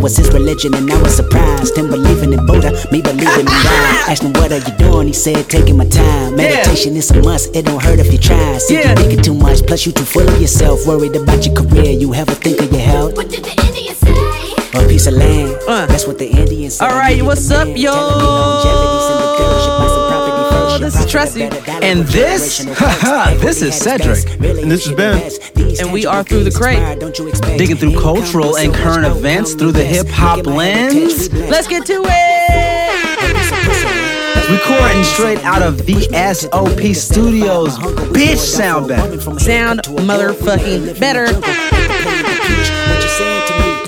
was his religion, and I was surprised. Him believing in Buddha, me believing in God. Asked him what are you doing? He said taking my time. Meditation is a must. It don't hurt if you try. See Yeah. you thinking too much, plus you too full of yourself. Worried about your career, you ever think of your health? What did the Indian say? A piece of land. Uh. That's what the Indians said. All I right, needed what's the up, man. yo? Telling me longevity's in the girl. Should buy some property first. Should This is profit Tressie. And this- generational haha, this is Cedric. And this is Ben. And we are Through the Crate. inspired, don't you expect Digging through cultural and current events through the hip-hop Making my head lens. attach, we blessed. Let's get to it. Recording straight out of VSOP Studios. Bitch, sound better. Sound motherfucking better.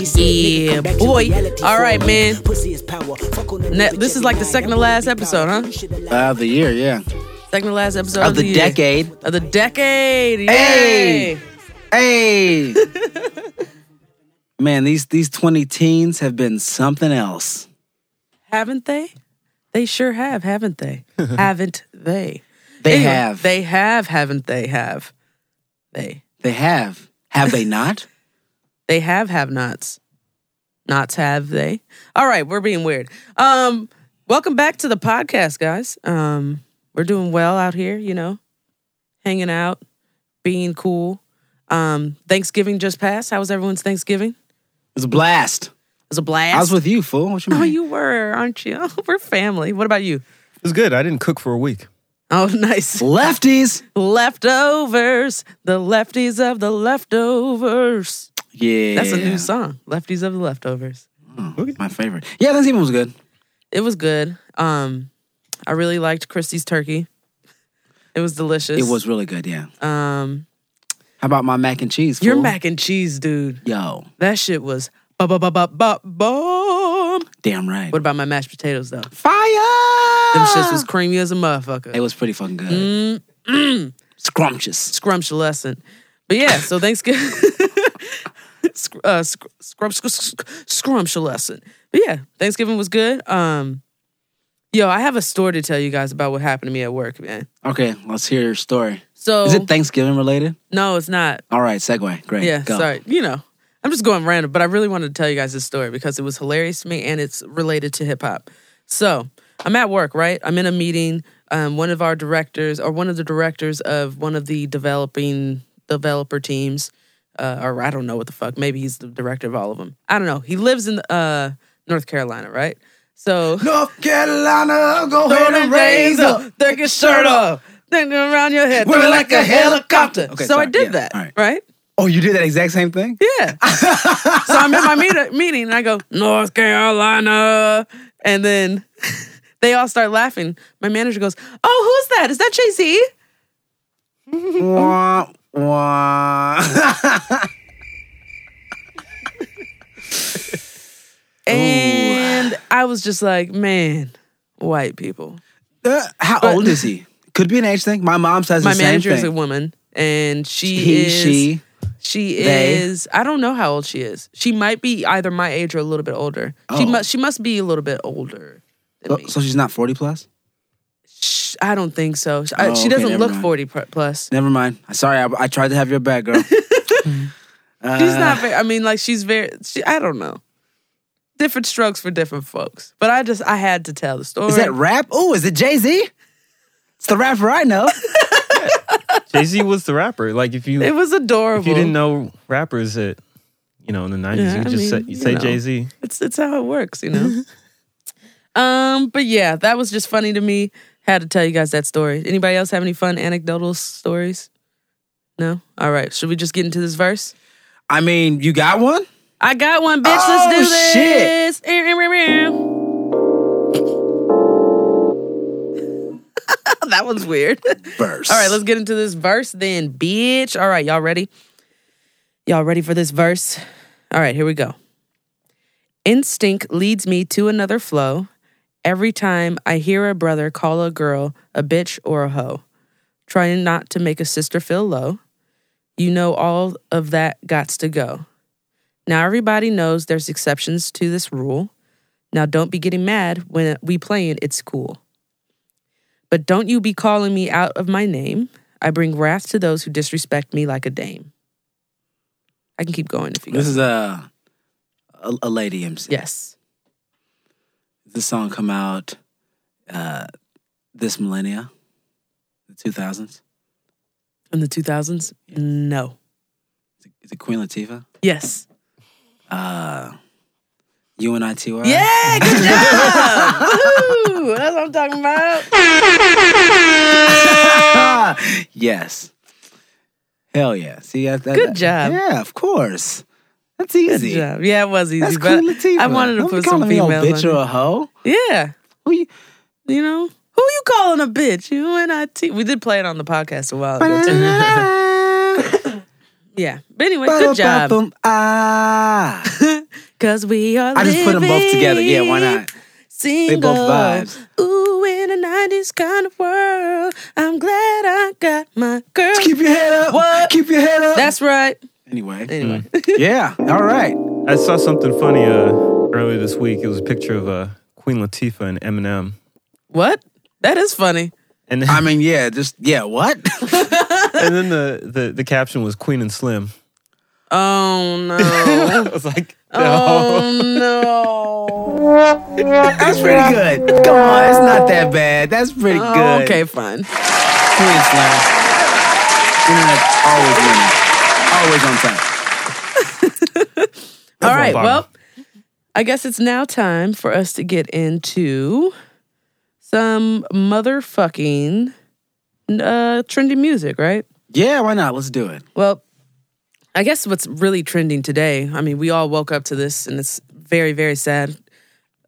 Yeah, boy. All right, man. Ne- this is like the second to last episode, huh? Of the year, yeah. Second to last episode Of the year. decade. Of the decade. Hey. Hey. Man, these these 20 teens have been something else. Haven't they? They sure have, haven't they? haven't they? They Anyway, have. They have, haven't they? Have they? They have. Have they not? They have have nots. Nots have they? All right, we're being weird. Um, welcome back to the podcast, guys. Um, we're doing well out here, you know, hanging out, being cool. Um, Thanksgiving just passed. How was everyone's Thanksgiving? It It was a blast. It was a blast. I was with you, fool. What you Oh, you were, aren't you? we're family. What about you? It was good. I didn't cook for a week. Oh, nice. Lefties. Leftovers, the lefties of the leftovers. Yeah. That's a new song. Lefties of the leftovers. My favorite. Yeah, Thanksgiving was good. It was good. Um, I really liked Christie's turkey. It was delicious. It was really good, yeah. Um, How about my mac and cheese? your fool? mac and cheese, dude. Yo, That shit was ba ba ba ba ba bomb. damn right. What about my mashed potatoes though? Fire! Them shits was creamy as a motherfucker. It was pretty fucking good. Scrumptious. scrumptious. But yeah, so Thanksgiving. Sc- uh, sc- scrump, sc- sc- scrumptious. But yeah, Thanksgiving was good. Um, yo, I have a story to tell you guys about what happened to me at work, man. Okay, let's hear your story. So Is it Thanksgiving related? no, it's not. All right, segue. Great. Yeah, Go. sorry. You know, I'm just going random, but I really wanted to tell you guys this story because it was hilarious to me and it's related to hip hop. So I'm at work, right? I'm in a meeting. Um, one of our directors, or one of the directors of one of the developing developer teams, uh, or I don't know what the fuck. Maybe he's the director of all of them. I don't know. He lives in uh, North Carolina, right? So North Carolina, go ahead and raise up. take your shirt off, then around your head, Whip it it like a helicopter. Okay, so I did Yeah, that, all right. right? Oh, you did that exact same thing? Yeah. so I'm in my meet- meeting and I go, North Carolina. And then they all start laughing. My manager goes, Oh, who's that? Is that Jay Z? And I was just like, Man, white people. Uh, How But- old is he? Could be an age thing. My mom says My the same thing. My manager is a thing. woman and she he, is. she. She they. is. I don't know how old she is. She might be either my age or a little bit older. She Oh. must. She must be a little bit older. Than So, me. so she's not 40 plus? Sh- I don't think so. I- Oh, she okay, doesn't never look mind. forty pr- plus. Never mind. Sorry, I, I tried to have your back, girl. Uh, She's not very. I mean, like she's very. She, I don't know. Different strokes for different folks. But I just I had to tell the story. Is that rap? Oh, is it Jay Z? It's the rapper I know. Jay Z was the rapper. Like if you it was adorable. if you didn't know rappers that you know in the nineties, Yeah, you I just say mean, you you say know. Jay Z. it's it's how it works, you know. um, but yeah, that was just funny to me. Had to tell you guys that story. Anybody else have any fun anecdotal stories? No. All right. Should we just get into this verse? I mean, you got one? I got one, bitch. Oh, Let's do oh, shit. this. that one's weird. Verse. All right, let's get into this verse then, bitch. All right, y'all ready? Y'all ready for this verse? All right, here we go. Instinct leads me to another flow. Every time I hear a brother call a girl a bitch or a hoe, trying not to make a sister feel low, you know all of that gots to go. Now everybody knows there's exceptions to this rule. Now don't be getting mad when we playing it's cool. But don't you be calling me out of my name. I bring wrath to those who disrespect me like a dame. I can keep going if you This guys. is a, a a lady MC. yes. This song come out uh, this millennia, the two thousands. In the 2000s? No. Is it Queen Latifah? Yes. Uh, UNITY. Yeah, good job. Woo, that's what I'm talking about. yes. Hell yeah. See, that, that, Good job. Yeah, of course. That's Good easy. job. Yeah, it was easy, That's but Queen Latifah. I wanted to Don't be put some calling me a bitch on or a hoe. Yeah. Who you? You know? Who you calling a bitch? You and I T. We did play it on the podcast a while ago too. yeah. But anyway, good job. Ba-da-ba-bum, Ah. Cause we are I just put them both together. Yeah, why not? Single. both vibes. Ooh, in a 90s kind of world. I'm glad I got my girl. Keep your head up. What? Keep your head up. That's right. Anyway. Anyway. Yeah. All right. I saw something funny uh, earlier this week. It was a picture of uh, Queen Latifah and Eminem. what? That is funny. And then, I mean, yeah. Just yeah. What? and then the, the, the caption was Queen and Slim. Oh no. I was like, no. oh no. That's pretty good. Come on, it's not that bad. That's pretty Oh, good. okay, fine. Queen Slam. Internet always winning. Always on time. All right. Well, I guess it's now time for us to get into some motherfucking uh trendy music, right? Yeah, why not? Let's do it. Well, I guess what's really trending today, I mean, we all woke up to this and it's very, very sad.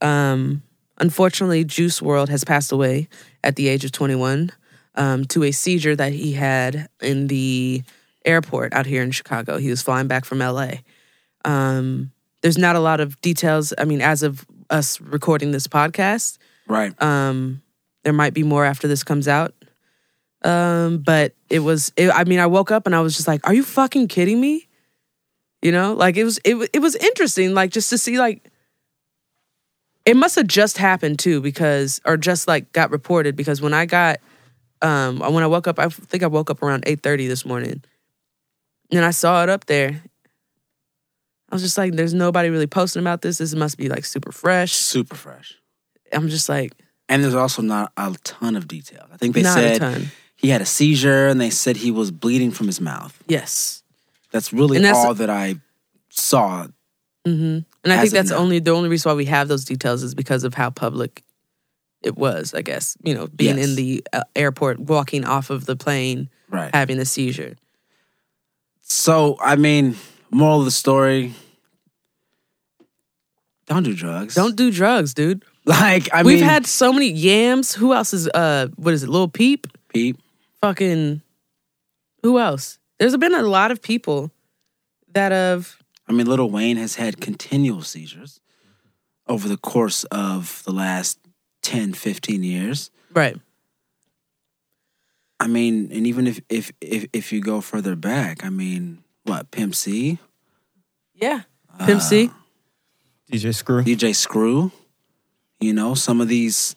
Um, unfortunately, Juice WRLD has passed away at the age of 21 um, to a seizure that he had in the airport out here in Chicago. He was flying back from LA. Um, there's not a lot of details. I mean, as of us recording this podcast, Right. um, there might be more after this comes out. Um, but it was. It, I mean, I woke up and I was just like, "Are you fucking kidding me?" You know, like it was. It it was interesting, like just to see like. It must have just happened too, because or just like got reported because when I got, um, when I woke up, I think I woke up around eight thirty this morning, and I saw it up there. I was just like, "There's nobody really posting about this. This must be like super fresh." Super fresh. I'm just like, And there's also not a ton of detail. I think they said he had a seizure and they said he was bleeding from his mouth. Yes. That's really that's- all that I saw. hmm And I think that's now. only the only reason why we have those details is because of how public it was. I guess you know, being Yes. in the uh, airport, walking off of the plane, Right. having a seizure. So, I mean, moral of the story don't do drugs. Don't do drugs, dude. Like, I mean We've mean, had so many yams. Who else is? Uh, what is it? Lil Peep. Peep. Fucking. Who else? There's been a lot of people that have. I mean, Lil Wayne has had continual seizures over the course of the last 10, 15 years. Right. I mean, and even if if if, if you go further back, I mean, what Pimp C, Yeah. Uh, Pimp C. DJ Screw. DJ Screw, you know, some of these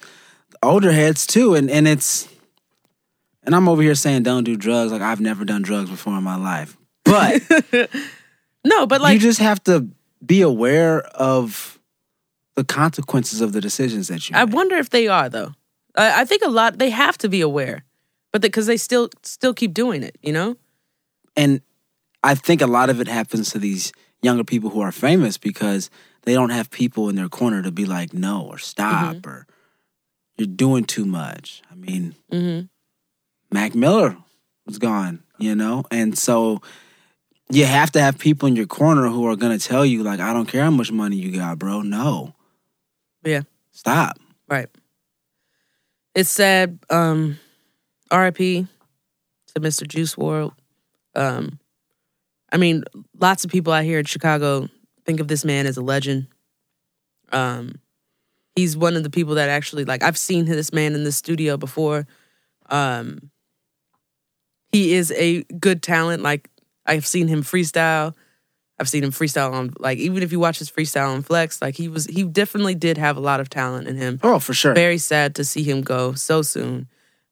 older heads too, and and it's, and I'm over here saying don't do drugs. Like I've never done drugs before in my life, but No, but like you just have to be aware of the consequences of the decisions that you. I make. wonder if they are though. I, I think a lot they have to be aware, but because they still still keep doing it, you know. and I think a lot of it happens to these younger people who are famous because they don't have people in their corner to be like no or stop or you're doing too much. I mean, Mm-hmm. Mac Miller was gone, you know, and so you have to have people in your corner who are gonna tell you like, I don't care how much money you got, bro. No, Yeah. stop. Right. It's sad. Um, R.I.P. to Mr. Juice WRLD. Um, I mean, lots of people out here in Chicago think of this man as a legend. Um, he's one of the people that actually like I've seen this man in the studio before. Um, he is a good talent. Like I've seen him freestyle. I've seen him freestyle on like even if you watch his freestyle on Flex, like he was he definitely did have a lot of talent in him. Oh, for sure. Very sad to see him go so soon.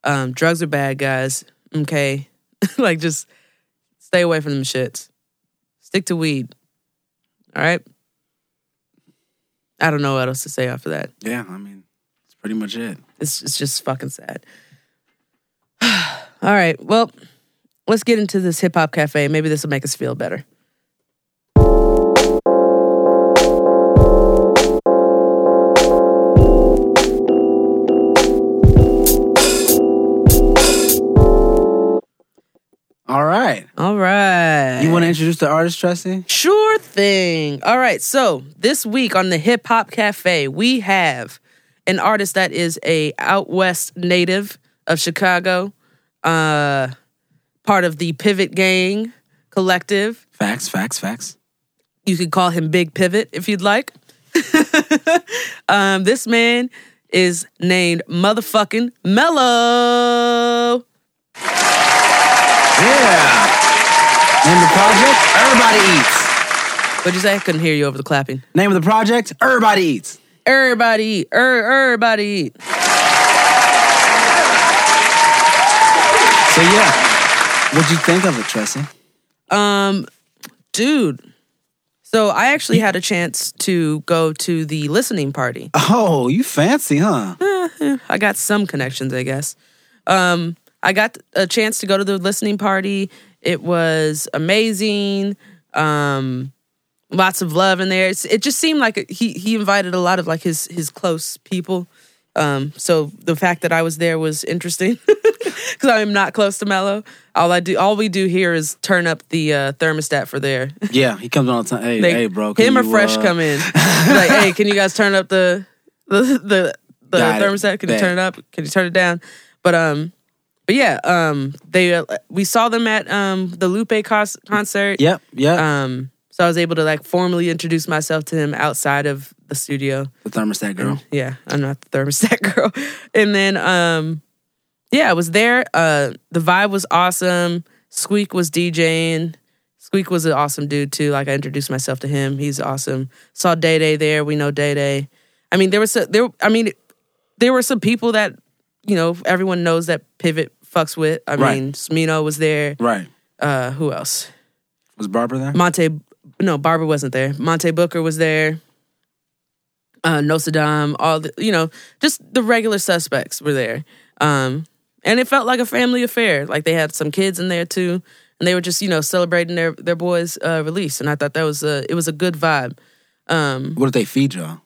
Um, drugs are bad, guys. Okay, like just stay away from them shits. Stick to weed. All right. I don't know what else to say after that. Yeah, I mean, that's pretty much it. It's it's just fucking sad. All right. Well, let's get into this hip hop cafe. Maybe this will make us feel better. All right. All right. You want to introduce the artist, Tracy? Sure thing. All right. So this week on the Hip Hop Cafe, we have an artist that is a out west native of Chicago, uh, part of the Pivot Gang collective. Facts, facts, facts. You could call him Big Pivot if you'd like. um, this man is named motherfucking Melo. Yeah. Name of the project, Everybody Eats. What'd you say? I couldn't hear you over the clapping. Name of the project, Everybody Eats. Everybody eat. Er, everybody eat. So yeah. What'd you think of it, Tracy? Um, dude. So I actually had a chance to go to the listening party. Oh, you fancy, huh? I got some connections, I guess. Um, I got a chance to go to the listening party. It was amazing. Um, lots of love in there. It's, it just seemed like he he invited a lot of like his his close people. Um, so the fact that I was there was interesting because I am not close to Melo. All I do, all we do here is turn up the uh, thermostat for there. Yeah, he comes on all the time. Hey, They- hey, bro. can him or Fresh uh, come in. Like, hey, can you guys turn up the the the, the thermostat? Can you turn it up? Can you turn it down? But um, but yeah, um, they uh, we saw them at um the Lupe cos- concert. Yep, yep. Um, so I was able to like formally introduce myself to him outside of the studio. the thermostat girl. Yeah, I'm not the thermostat girl. And then um yeah, I was there. Uh the vibe was awesome. Squeak was DJing. Squeak was an awesome dude too. Like I introduced myself to him. He's awesome. Saw Day Day there. We know Day Day. I mean, there was a, there. I mean, there were some people that you know everyone knows that Pivot fucks with. I Right. mean, Smino was there. Right. Uh, who else? Was Saba there? Monte, no, Saba wasn't there. Monte Booker was there. Uh, no Saddam, all the, you know, just the regular suspects were there. Um, and it felt like a family affair. Like they had some kids in there too, and they were just, you know, celebrating their their boy's uh, release. And I thought that was a it was a good vibe. Um, What did they feed y'all?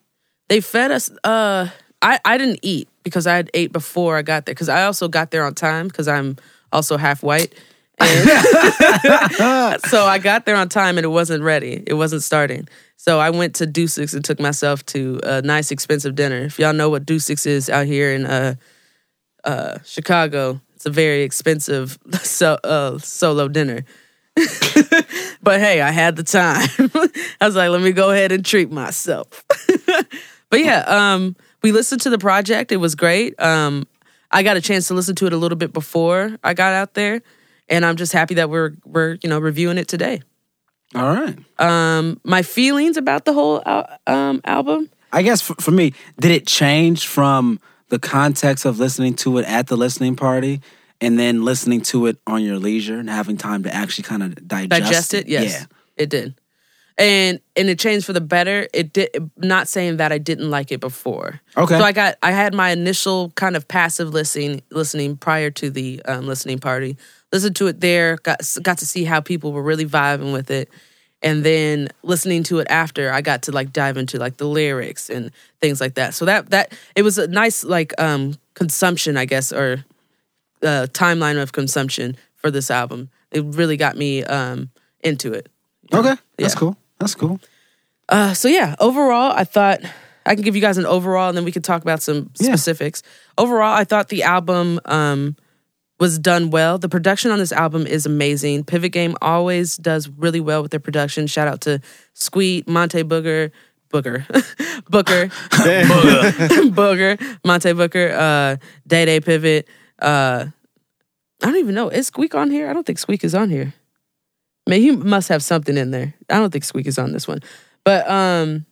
they fed us. Uh, I I didn't eat because I had ate before I got there. Because I also got there on time because I'm also half white. And so I got there on time and it wasn't ready. It wasn't starting. So I went to Deucix and took myself to a nice expensive dinner. If y'all know what Deucix is out here in uh, uh, Chicago, it's a very expensive so, uh, solo dinner. but hey, I had the time. I was like, let me go ahead and treat myself. but yeah, um, we listened to the project. It was great. Um, I got a chance to listen to it a little bit before I got out there, and I'm just happy that we're we're you know reviewing it today. All right. Um, my feelings about the whole al- um, album. I guess for, for me, did it change from the context of listening to it at the listening party and then listening to it on your leisure and having time to actually kind of digest, digest it yes Yeah. it did and and it changed for the better it did not saying that i didn't like it before Okay. so i got i had my initial kind of passive listening listening prior to the um, listening party listened to it there got got to see how people were really vibing with it and then listening to it after i got to like dive into like the lyrics and things like that so that that it was a nice like um consumption i guess or uh, timeline of consumption for this album. It really got me um, into it. Okay. That's cool. That's cool. Uh, so yeah, overall, I thought I can give you guys an overall, and then we can talk about some Yeah. specifics. Overall, I thought the album um, was done well. The production on this album is amazing. Pivot Gang always does really well with their production. Shout out to Squeak, Monte Booger, Booger, Booker, Booger, Monte Booker, uh, Day Day Pivot. Uh, I don't even know. Is Squeak on here? I don't think Squeak is on here. Man, he must have something in there. I don't think Squeak is on this one. But um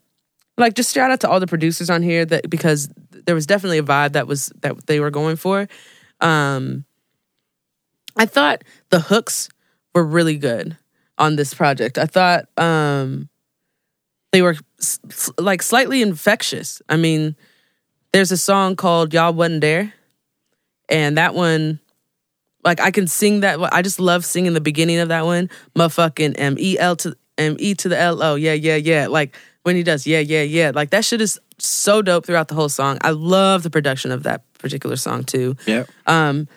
like just shout out to all the producers on here that because there was definitely a vibe that was that they were going for. Um I thought the hooks were really good. on this project. I thought um, they were like slightly infectious. I mean, there's a song called "Y'all Wasn't There," and that one, like I can sing that. I just love singing the beginning of that one. Motherfucking M E L to M E to the L O. Yeah, yeah, yeah. Like when he does, yeah, yeah, yeah. Like that shit is so dope throughout the whole song. I love the production of that particular song too. Yeah. Um,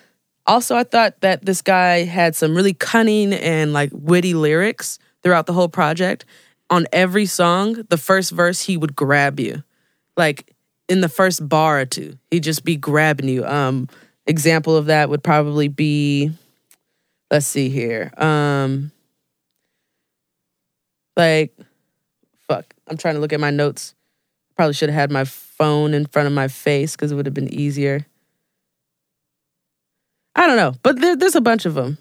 also, I thought that this guy had some really cunning and like witty lyrics throughout the whole project. On every song, the first verse, he would grab you. Like in the first bar or two, he'd just be grabbing you. Um, example of that would probably be, let's see here. Um, like, fuck, I'm trying to look at my notes. Probably should have had my phone in front of my face because it would have been easier. I don't know, but there, there's a bunch of them.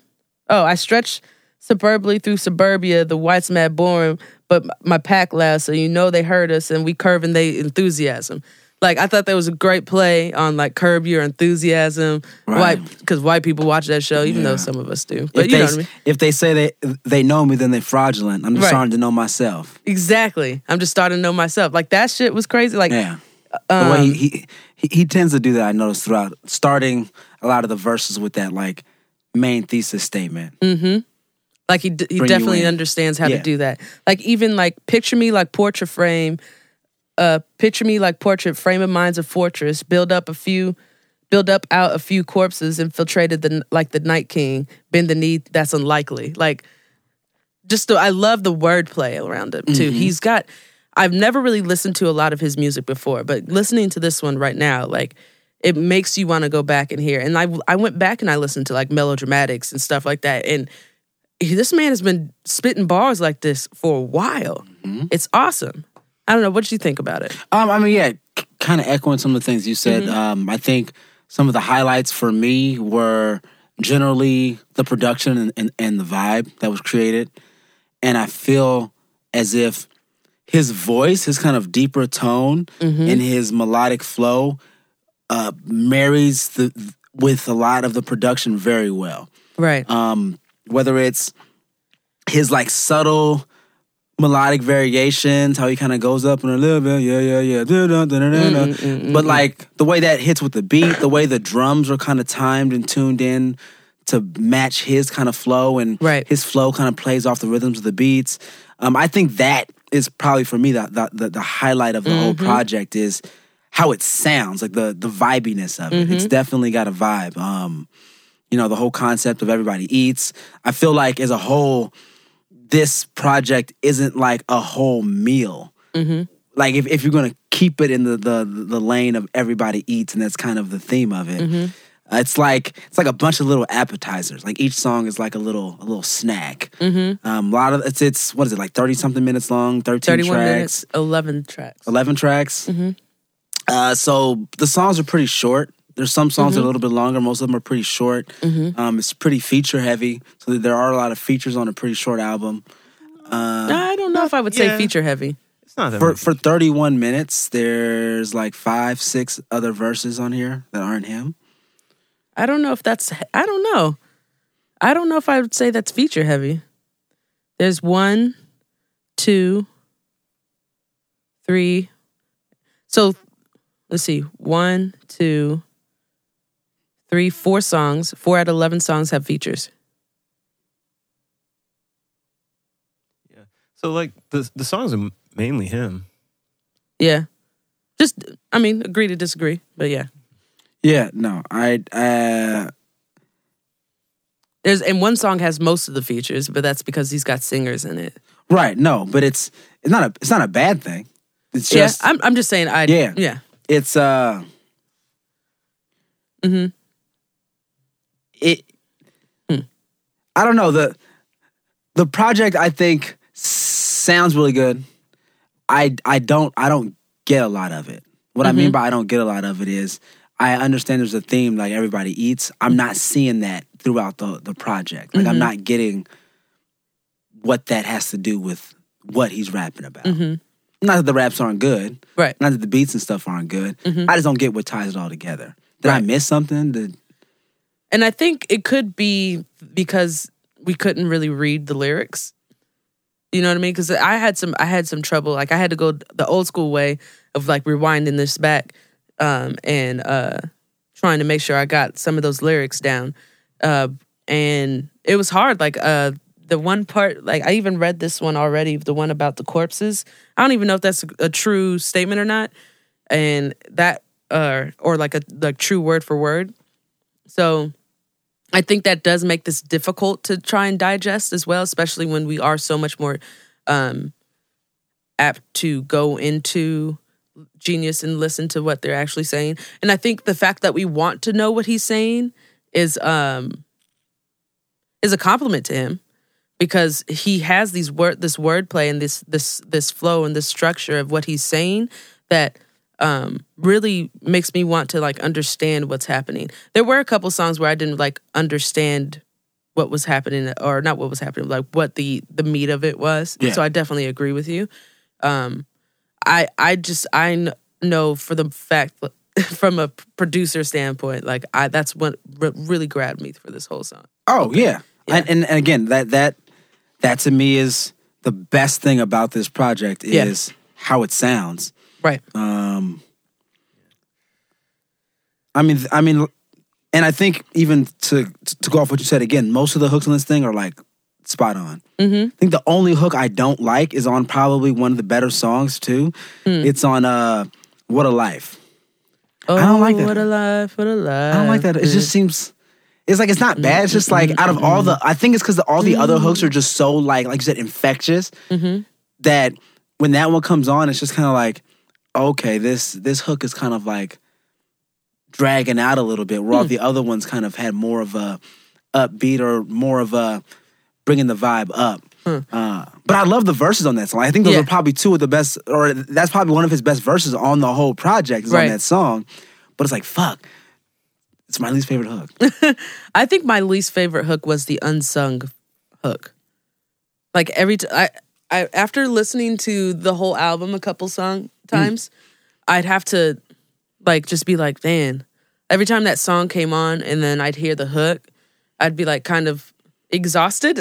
Oh, I stretch suburbly through suburbia, the whites mad boring, but my pack loud, so you know they heard us and we curving they enthusiasm. Like I thought that was a great play on like curb your enthusiasm, Right. white because white people watch that show, even though some of us do. But if you they, know what I mean. if they say they they know me, then they're fraudulent. I'm just Right. starting to know myself. Exactly. I'm just starting to know myself. Like that shit was crazy. Like Yeah. the way um, he, he he he tends to do that, I noticed throughout starting a lot of the verses with that like main thesis statement. Like he d- he bring definitely understands how to do that. Like even like picture me like portrait frame, uh, picture me like portrait frame of mind's a fortress. Build up a few, build up out a few corpses, infiltrated the like the Night King. Bend the knee, that's unlikely. Like just the, I love the wordplay around him too. He's got. I've never really listened to a lot of his music before, but listening to this one right now, like it makes you want to go back and hear. And I I went back and I listened to like melodramatics and stuff like that, and this man has been spitting bars like this for a while. It's awesome. I don't know. What did you think about it? Um, I mean, yeah, kind of echoing some of the things you said. Mm-hmm. Um, I think some of the highlights for me were generally the production and, and, and the vibe that was created. And I feel as if his voice, his kind of deeper tone Mm-hmm. and his melodic flow uh, marries the with a lot of the production very well Right. um, whether it's his like subtle melodic variations, how he kind of goes up in a little bit, yeah, yeah, yeah, da. but like the way that hits with the beat, the way the drums are kind of timed and tuned in to match his kind of flow, and Right. his flow kind of plays off the rhythms of the beats. Um, I think that is probably for me the the, the, the highlight of the whole mm-hmm. project is how it sounds, like the the vibiness of it. It's mm-hmm. definitely got a vibe. Um, you know, the whole concept of everybody eats. I feel like as a whole, this project isn't like a whole meal. Like if, if you're gonna keep it in the, the the lane of everybody eats, and that's kind of the theme of it. uh, it's like it's like a bunch of little appetizers. Like each song is like a little a little snack. Um, a lot of it's it's what is it like thirty something minutes long, thirteen tracks. minutes, eleven tracks. 11 tracks. Uh, so the songs are pretty short. There's some songs that are a mm-hmm. little bit longer. Most of them are pretty short. Mm-hmm. Um, it's pretty feature heavy. So there are a lot of features on a pretty short album. Uh, I don't know if I would say feature heavy. It's not that For, for 31 minutes, there's like five, six other verses on here that aren't him. I don't know if that's. I don't know. I don't know if I would say that's feature heavy. There's one, two, three. So let's see. One, two, three, four songs. Four out of 11 songs have features. Yeah. So like the the songs are mainly him. Yeah. Just, I mean, agree to disagree, but yeah. Yeah, no, I, uh, There's and one song has most of the features, but that's because he's got singers in it. right, no, but it's it's not a it's not a bad thing. It's just yeah, I'm I'm just saying I Yeah. yeah. it's uh Mm-hmm. It Hmm. i don't know the the project i think sounds really good i i don't i don't get a lot of it what i Mm-hmm. mean by i don't get a lot of it is i understand there's a theme like everybody eats i'm not seeing that throughout the the project like i'm Mm-hmm. not getting what that has to do with what he's rapping about not that the raps aren't good Mm-hmm. Right. not that the beats and stuff aren't good. I just don't get what ties it all together. Did I miss something? Did And I think it could be because we couldn't really read the lyrics. You know what I mean? Because I had some I had some trouble. Like I had to go the old school way of like rewinding this back um, and uh, trying to make sure I got some of those lyrics down. Uh, and it was hard. Like uh, the one part, like I even read this one already, the one about the corpses. I don't even know if that's a, a true statement or not, and that uh, or like a like true word for word. So I think that does make this difficult to try and digest as well, especially when we are so much more um, apt to go into genius and listen to what they're actually saying. And I think the fact that we want to know what he's saying is um is a compliment to him because he has these word this wordplay and this this this flow and this structure of what he's saying that um really makes me want to like understand what's happening. There were a couple songs where I didn't like understand what was happening or not what was happening like what the the meat of it was. Yeah. So I definitely agree with you. Um I I just I kn- know for the fact from a producer standpoint like I that's what re- really grabbed me for this whole song. Oh yeah, Yeah. And, and and again that that that to me is the best thing about this project Yeah. is how it sounds. Right. Um, I mean, I mean, and I think even to to go off what you said again, most of the hooks on this thing are like spot on. Mm-hmm. I think the only hook I don't like is on probably one of the better songs too. Hmm. It's on uh, "What a Life." Oh, I don't like that. What a life, what a life. I don't like that. It just seems. It's like it's not bad. It's just like out of all the, I think it's because all the other hooks are just so like, like you said, infectious. That when that one comes on, it's just kind of like, okay, this this hook is kind of like dragging out a little bit. Where all the other ones kind of had more of a upbeat or more of a bringing the vibe up. Uh, but I love the verses on that song. I think those Yeah. are probably two of the best, or that's probably one of his best verses on the whole project is Right. on that song. But it's like, fuck, it's my least favorite hook. I think my least favorite hook was the unsung hook. Like every t- I, I after listening to the whole album a couple song times, I'd have to like just be like, man. Every time that song came on and then I'd hear the hook, I'd be like kind of exhausted.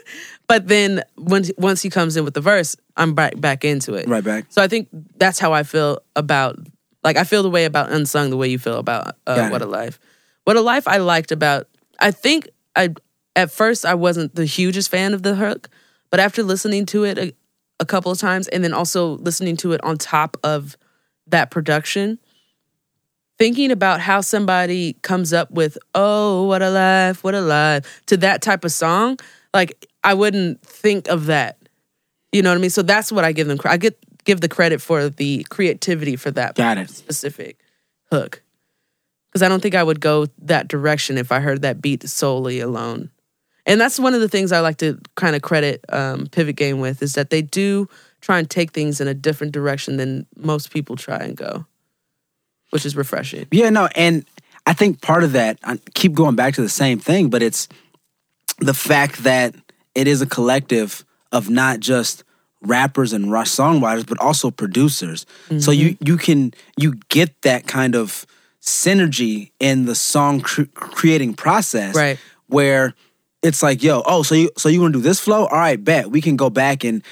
but then once once he comes in with the verse, I'm back back into it. Right back. So I think that's how I feel about like I feel the way about unsung the way you feel about uh, what a life. What a life I liked about I think I at first I wasn't the hugest fan of the hook, but after listening to it a, couple of times and then also listening to it on top of that production, thinking about how somebody comes up with "Oh, what a life, what a life" to that type of song, like I wouldn't think of that. You know what I mean? So that's what I give them. I get give the credit for the creativity for that Got it. specific hook. Because I don't think I would go that direction if I heard that beat solely alone. And that's one of the things I like to kind of credit um, Pivot Gang with is that they do try and take things in a different direction than most people try and go, which is refreshing. Yeah, no, and I think part of that, I keep going back to the same thing, but it's the fact that it is a collective of not just rappers and rush songwriters, but also producers. So you Mm-hmm. you can you get that kind of synergy in the song cr- creating process, Right. Where it's like, yo, oh, so you so you want to do this flow? All right, bet. We can go back and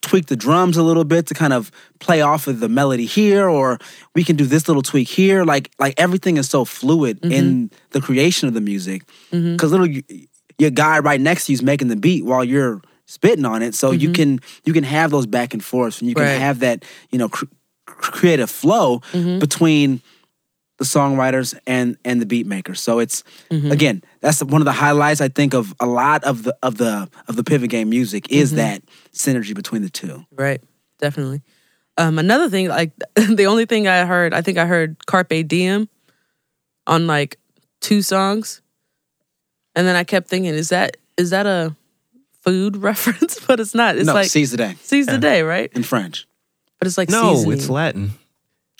tweak the drums a little bit to kind of play off of the melody here, or we can do this little tweak here. Like like everything is so fluid mm-hmm. in the creation of the music. Mm-hmm. Because literally you- your guy right next to you is making the beat while you're spitting on it, so you mm-hmm. can you can have those back and forths, and you can Right. have that you know cr- cr- creative flow between the songwriters and and the beat makers. So it's again, that's one of the highlights I think of a lot of the of the of the pivot gang music is that synergy between the two. Right. Definitely. Um, another thing, like the only thing I heard, I think I heard Carpe Diem on like two songs. And then I kept thinking, is that is that a food reference? but it's not. It's no, like seize the day seize the day, right? in French. But it's like No, seasoning. it's Latin.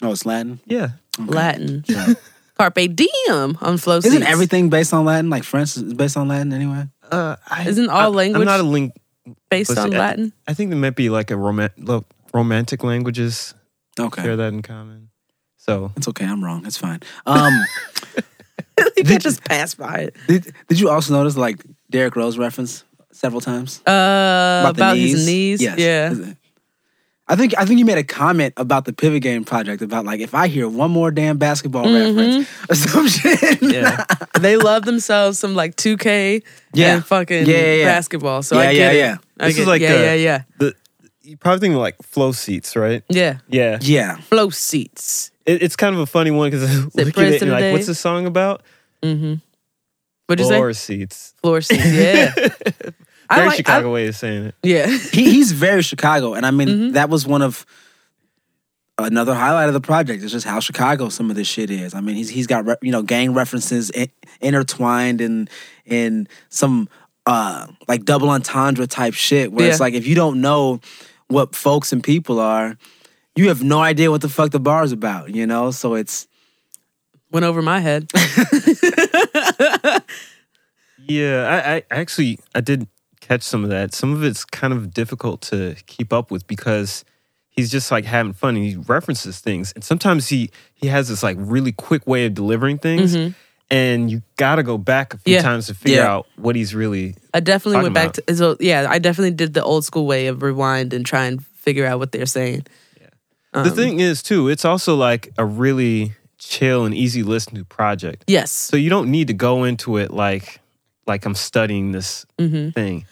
Oh, it's Latin. Yeah. Latin. Carpe diem on flow Isn't seats. everything based on Latin? Like French is based on Latin anyway. Uh, I, Isn't all I, language I'm not a link. based but on Latin? I think there might be like a roman- lo- romantic languages Okay, share that in common. So it's okay. I'm wrong. It's fine. Um, you can just pass by it. did did you also notice like Derrick Rose reference several times Uh, about, the his knees. Yes. Yeah. I think I think you made a comment about the pivot gang project about like if I hear one more damn basketball Mm-hmm. reference or some shit. Yeah. they love themselves some like 2K Yeah. and fucking Yeah, yeah, yeah. basketball. So Yeah, I yeah, get it. yeah. I This get is like yeah, uh, yeah, yeah, The you probably think of like flow seats, right? yeah. Yeah. yeah. Flow seats. It, it's kind of a funny one because look at it and of the like, what's the song about? What'd you Floor say? Floor seats. Floor seats. Yeah. I Very like- Chicago I- way of saying it. yeah. He he's very Chicago, and I mean Mm-hmm. that was one of another highlight of the project. It's just how Chicago some of this shit is. I mean he's he's got re- you know gang references in, intertwined in in some uh like double entendre type shit where it's like if you don't know what folks and people are, you have no idea what the fuck the bar is about. You know, so it's Went over my head. Yeah, I, I actually I did catch some of that. Some of it's kind of difficult to keep up with because he's just like having fun and he references things. And sometimes he he has this like really quick way of delivering things. And you gotta go back a few Mm-hmm. Yeah. times to figure Yeah. out what he's really I definitely went back to so yeah, I definitely did the old school way of rewind and try and figure out what they're saying. the Um, thing is too, it's also like a really chill and easy listen to project. Yes. So you don't need to go into it like like I'm studying this Mm-hmm. thing.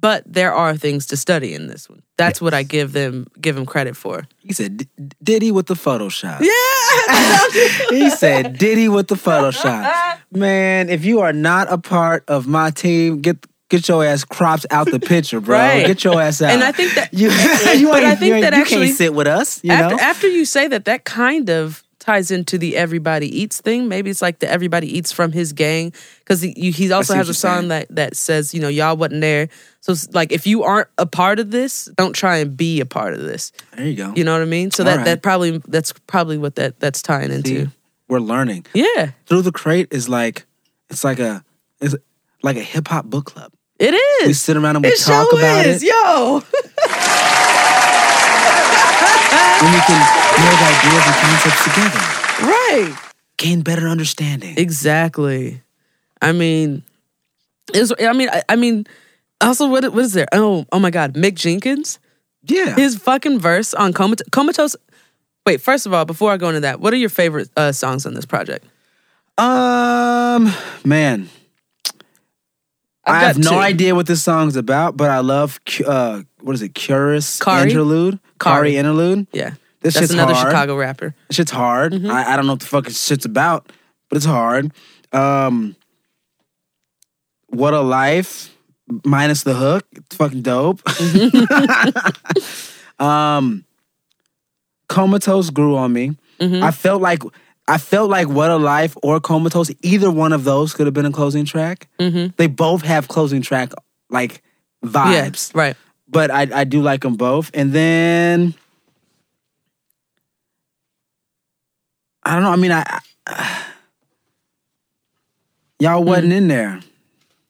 But there are things to study in this one. That's what I give them give him credit for. he said "D- Diddy with the Photoshop. Yeah. he said Diddy with the Photoshop. Man, if you are not a part of my team, get get your ass cropped out the picture, bro. Right. Get your ass out. And I think that- you, you but I think that you actually- can't sit with us. You after, know, after you say that, that kind of ties into the everybody eats thing. Maybe it's like the everybody eats from his gang because he, he also has a song saying. that that says you know y'all wasn't there. So it's like if you aren't a part of this, don't try and be a part of this. there you go. You know what I mean? So All that right. that probably that's probably what that that's tying into. See, we're learning. Yeah, Through the crate is like it's like a it's like a hip hop book club. it is. We sit around and we it talk sure about is. it. Yo, And we can build ideas and concepts together. right. Gain better understanding. Exactly. I mean, is I mean I, I mean also what what is there? Oh oh my God, Mick Jenkins. yeah. His fucking verse on Comat- Comatose. Wait, first of all, before I go into that, what are your favorite uh, songs on this project? um man. I have no two. idea what this song's about, but I love uh what is it? Curious Kari? interlude. Kari. Kari interlude. Yeah, This that's shit's another hard. Chicago rapper. This shit's hard. Mm-hmm. I, I don't know what the fuck this shit's about, but it's hard. Um, what a life, minus the hook. It's fucking dope. um, comatose grew on me. Mm-hmm. I felt like I felt like what a life or comatose. Either one of those could have been a closing track. They both have closing track like vibes Yeah, right. but I I do like them both. And then I don't know. I mean, I, I y'all wasn't in there.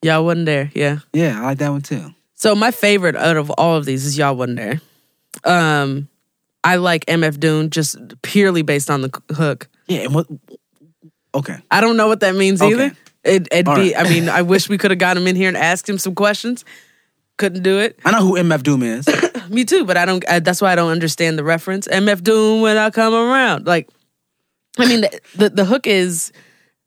Y'all wasn't there. Yeah. Yeah, I like that one too. So my favorite out of all of these is Y'all wasn't there. Um, I like MF Doom just purely based on the hook. Yeah, and what? Okay, I don't know what that means Okay. either. It, it'd All be. right. I mean, I wish we could have got him in here and asked him some questions. Couldn't do it. I know who MF Doom is. Me too, but I don't. I, that's why I don't understand the reference. MF Doom when I come around. Like, I mean, the the, the hook is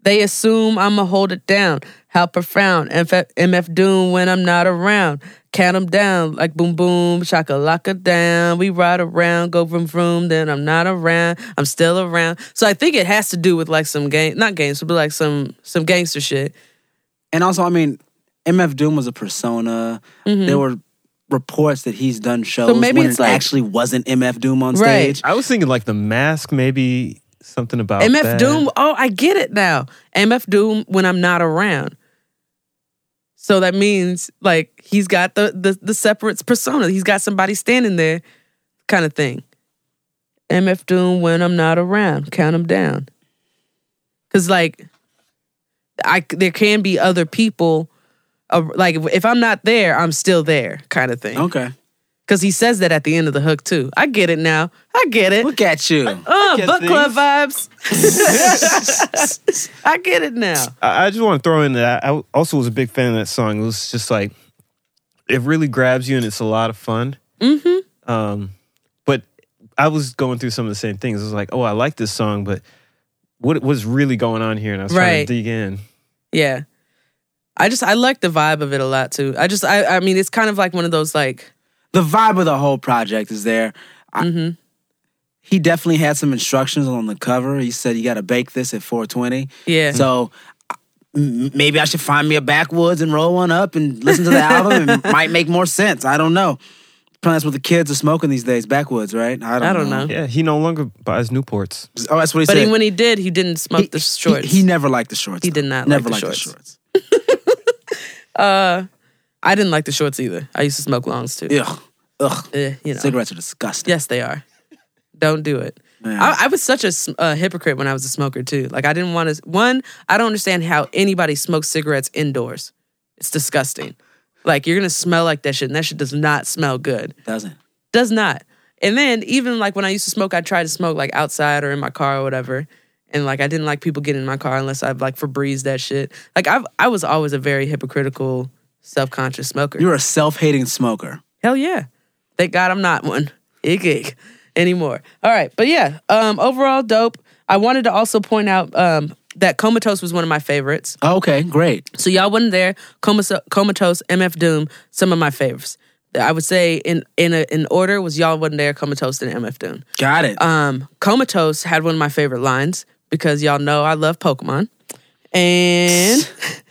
they assume I'ma hold it down. How profound. MF, MF Doom when I'm not around. Count 'em down like boom boom shakalaka down. We ride around, go vroom vroom. Then I'm not around. I'm still around. So I think it has to do with like some game, not gangster, but like some some gangster shit. and also, I mean, MF Doom was a persona. There were reports that he's done shows Mm-hmm. maybe when it's it like- actually wasn't MF Doom on Right. stage. I was thinking like the mask, maybe something about MF that. Doom. Oh, I get it now. MF Doom when I'm not around. So that means like he's got the the the separate persona. He's got somebody standing there, kind of thing. MF Doom when I'm not around. Count him down. Cause like, I there can be other people. Uh, like if I'm not there, I'm still there, kind of thing. Okay, Cause he says that at the end of the hook too. I get it now. I get it. look at you. Oh, at book club vibes. I get it now. I, I just want to throw in that I also was a big fan of that song. It was just like it really grabs you and it's a lot of fun. Mm-hmm. Um, but I was going through some of the same things. I was like, oh, I like this song, but what was really going on here? And I was trying to dig in. Yeah. I just I like the vibe of it a lot too. I just I I mean it's kind of like one of those like the vibe of the whole project is there. I, Mm-hmm. He definitely had some instructions on the cover. He said you got to bake this at 420. yeah. So maybe I should find me a backwoods and roll one up and listen to the album. It might make more sense. I don't know. Probably that's what the kids are smoking these days. Backwoods, right? I don't, I don't know. Yeah, he no longer buys Newports. Oh, that's what he but said. he, when he did, he didn't smoke He- the shorts. He, never liked the shorts. He though. did not like Never the liked shorts. the shorts. I didn't like the shorts either. I used to smoke longs too. Ugh. Ugh. Eh, you know. Cigarettes are disgusting. Yes, they are. Don't do it. I, I was such a hypocrite when I was a smoker too. Like I didn't want to. One, I don't understand how anybody smokes cigarettes indoors. It's disgusting. Like you're gonna smell like that shit, and that shit does not smell good. Doesn't. Does not. And then even like when I used to smoke, I tried to smoke like outside or in my car or whatever. And like I didn't like people getting in my car unless I've like Febreze that shit. Like I I was always a very hypocritical, self conscious smoker. You're a self-hating smoker. Hell yeah. Thank God I'm not one. Ick ick anymore. All right. But yeah, um, overall dope. I wanted to also point out um, that Comatose was one of my favorites. Okay, great. So y'all wasn't there. Comas- Comatose, MF Doom, some of my favorites. I would say in in a, in order was y'all wasn't there, Comatose and MF Doom. Got it. Um, Comatose had one of my favorite lines because y'all know I love Pokemon. And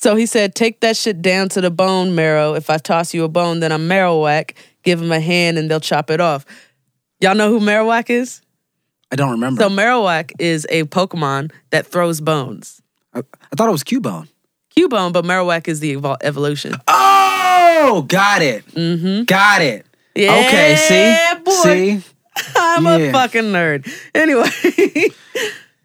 so he said, Take that shit down to the bone marrow. If I toss you a bone, then I'm Marowak. Give him a hand and they'll chop it off. Y'all know who Marowak is? I don't remember. So Marowak is a Pokemon that throws bones. I, I thought it was Cubone. Cubone, but Marowak is the evol- evolution. Oh, got it. Mm-hmm. Got it. Yeah, okay, see? boy. See? I'm Yeah. a fucking nerd. Anyway,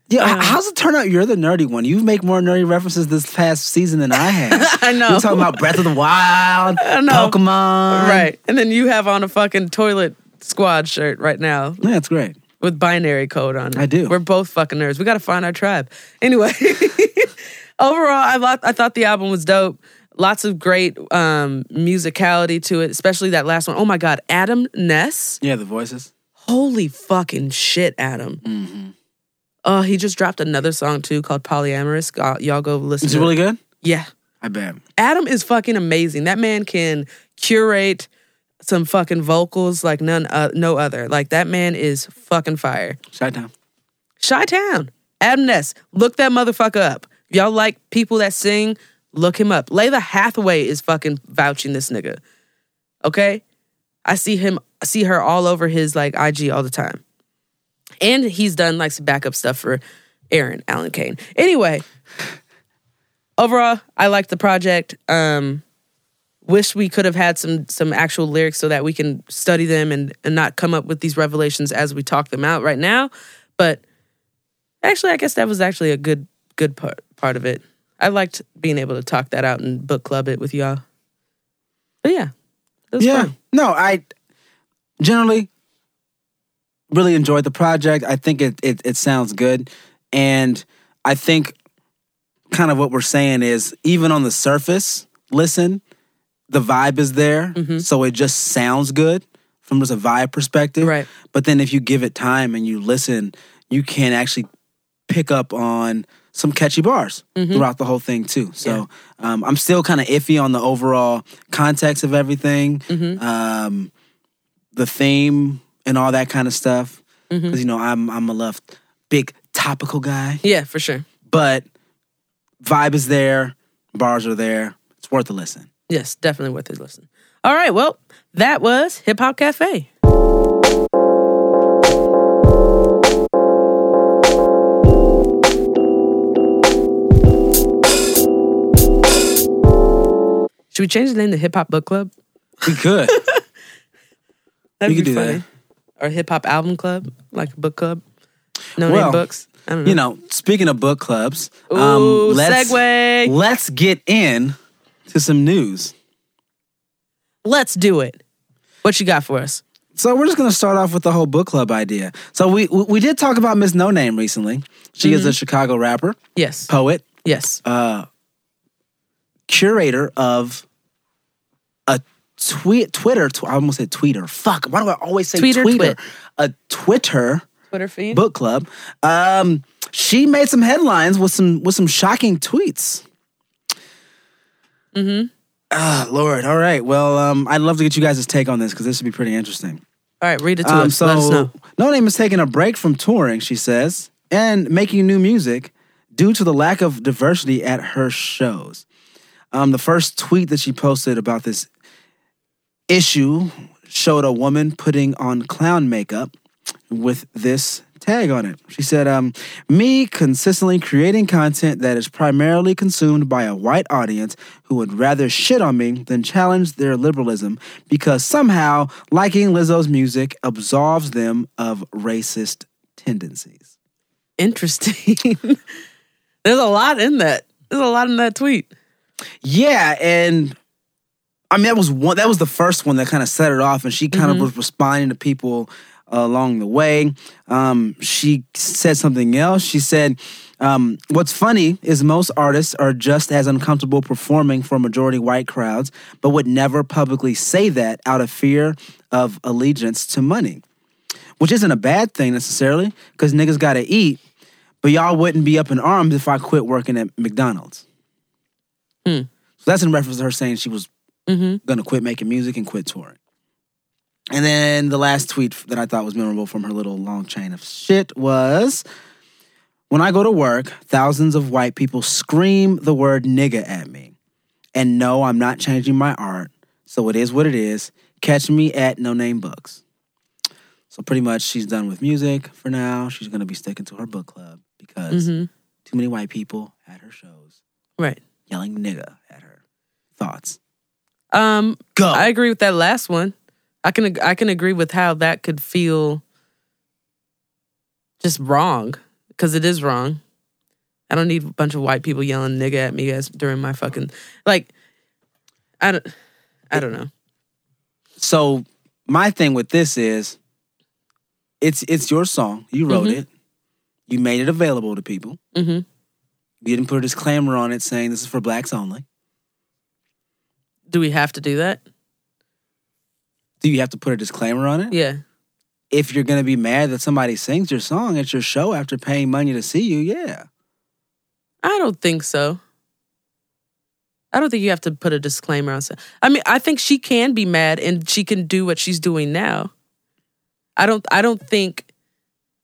Yeah, h- how's it turn out you're the nerdy one? You make more nerdy references this past season than I have. I know. You're talking about Breath of the Wild, know. Pokemon. right. And then you have on a fucking toilet squad shirt right now. Yeah, it's great. with binary code on it. I do. We're both fucking nerds. We got to find our tribe. Anyway, overall, I thought I thought the album was dope. Lots of great um, musicality to it, especially that last one. Oh my god, Adam Ness! Yeah, the voices. Holy fucking shit, Adam! Mm-hmm. Oh, he just dropped another song too called Polyamorous. Uh, Y'all go listen. Is it really good? Yeah, I bet. Adam is fucking amazing. That man can curate some fucking vocals like none, uh, no other. Like that man is fucking fire. Shut down. Chi Town, Adam Ness. Look that motherfucker up. If y'all like people that sing, look him up. Lalah Hathaway is fucking vouching this nigga. Okay? I see him, I see her all over his like IG all the time. And he's done like some backup stuff for Erin Allen Kane. Anyway, overall, I like the project. Um, wish we could have had some some actual lyrics so that we can study them and, and not come up with these revelations as we talk them out right now. But actually, I guess that was actually a good good part part of it. I liked being able to talk that out and book club it with y'all. But yeah, it was Yeah. fun. No, I generally really enjoyed the project. I think it, it it sounds good. And I think kind of what we're saying is even on the surface, listen, the vibe is there. Mm-hmm. So it just sounds good from just a vibe perspective. Right. But then if you give it time and you listen, you can actually pick up on some catchy bars throughout the whole thing too. So um, I'm still kind of iffy on the overall context of everything, um, the theme and all that kind of stuff. Mm-hmm. Because you know I'm I'm a left big topical guy, Yeah, for sure. but vibe is there, bars are there. It's worth a listen. Yes, definitely worth a listen. All right, well, that was Hip Hop Cafe. Should we change the name to Hip Hop Book Club? We could. We could do funny. that. Or Hip Hop Album Club, like a book club. No Well, name books. I don't know. you know, speaking of book clubs, um, Ooh, let's segue. let's get in to some news. Let's do it. What you got for us? So we're just gonna start off with the whole book club idea. So we we, we did talk about Miss No Name recently. She is a Chicago rapper, Yes. poet, Yes. curator of tweet Twitter. Tw- I almost said Twitter. Fuck. Why do I always say Twitter? tweeter? twit. A Twitter Twitter feed. book club. Um, she made some headlines with some with some shocking tweets. Mm-hmm. Ah, Lord. All right. Well, um, I'd love to get you guys' take on this because this would be pretty interesting. All right, read it to Um, us. so, Let us know. No Name is taking a break from touring, she says, and making new music due to the lack of diversity at her shows. Um, the first tweet that she posted about this issue showed a woman putting on clown makeup with this tag on it. She said, um, Me consistently creating content that is primarily consumed by a white audience who would rather shit on me than challenge their liberalism because somehow liking Lizzo's music absolves them of racist tendencies. Interesting. There's a lot in that. There's a lot in that tweet. Yeah, and I mean that was one that was the first one that kind of set it off, and she kind of was responding to people uh, along the way. Um, she said something else. She said, um, "What's funny is most artists are just as uncomfortable performing for majority white crowds, but would never publicly say that out of fear of allegiance to money." Which isn't a bad thing necessarily, because niggas gotta eat. But y'all wouldn't be up in arms if I quit working at McDonald's. So that's in reference to her saying she was Mm-hmm. gonna quit making music and quit touring. And then the last tweet that I thought was memorable from her little long chain of shit was when I go to work, thousands of white people scream the word nigga at me. And no, I'm not changing my art. So it is what it is. Catch me at No Name Books. So pretty much she's done with music for now. She's gonna be sticking to her book club because mm-hmm. too many white people at her shows Right. yelling nigga at her. Thoughts? Um, Go. I agree with that last one. I can I can agree with how that could feel just wrong because it is wrong. I don't need a bunch of white people yelling nigga at me as during my fucking like. I don't. I don't know. So my thing with this is it's it's your song. You wrote it. You made it available to people. Mm-hmm. You didn't put a disclaimer on it saying this is for blacks only. Do we have to do that? Do you have to put a disclaimer on it? Yeah. If you're gonna be mad that somebody sings your song at your show after paying money to see you, yeah. I don't think so. I don't think you have to put a disclaimer on. I mean, I think she can be mad and she can do what she's doing now. I don't. I don't think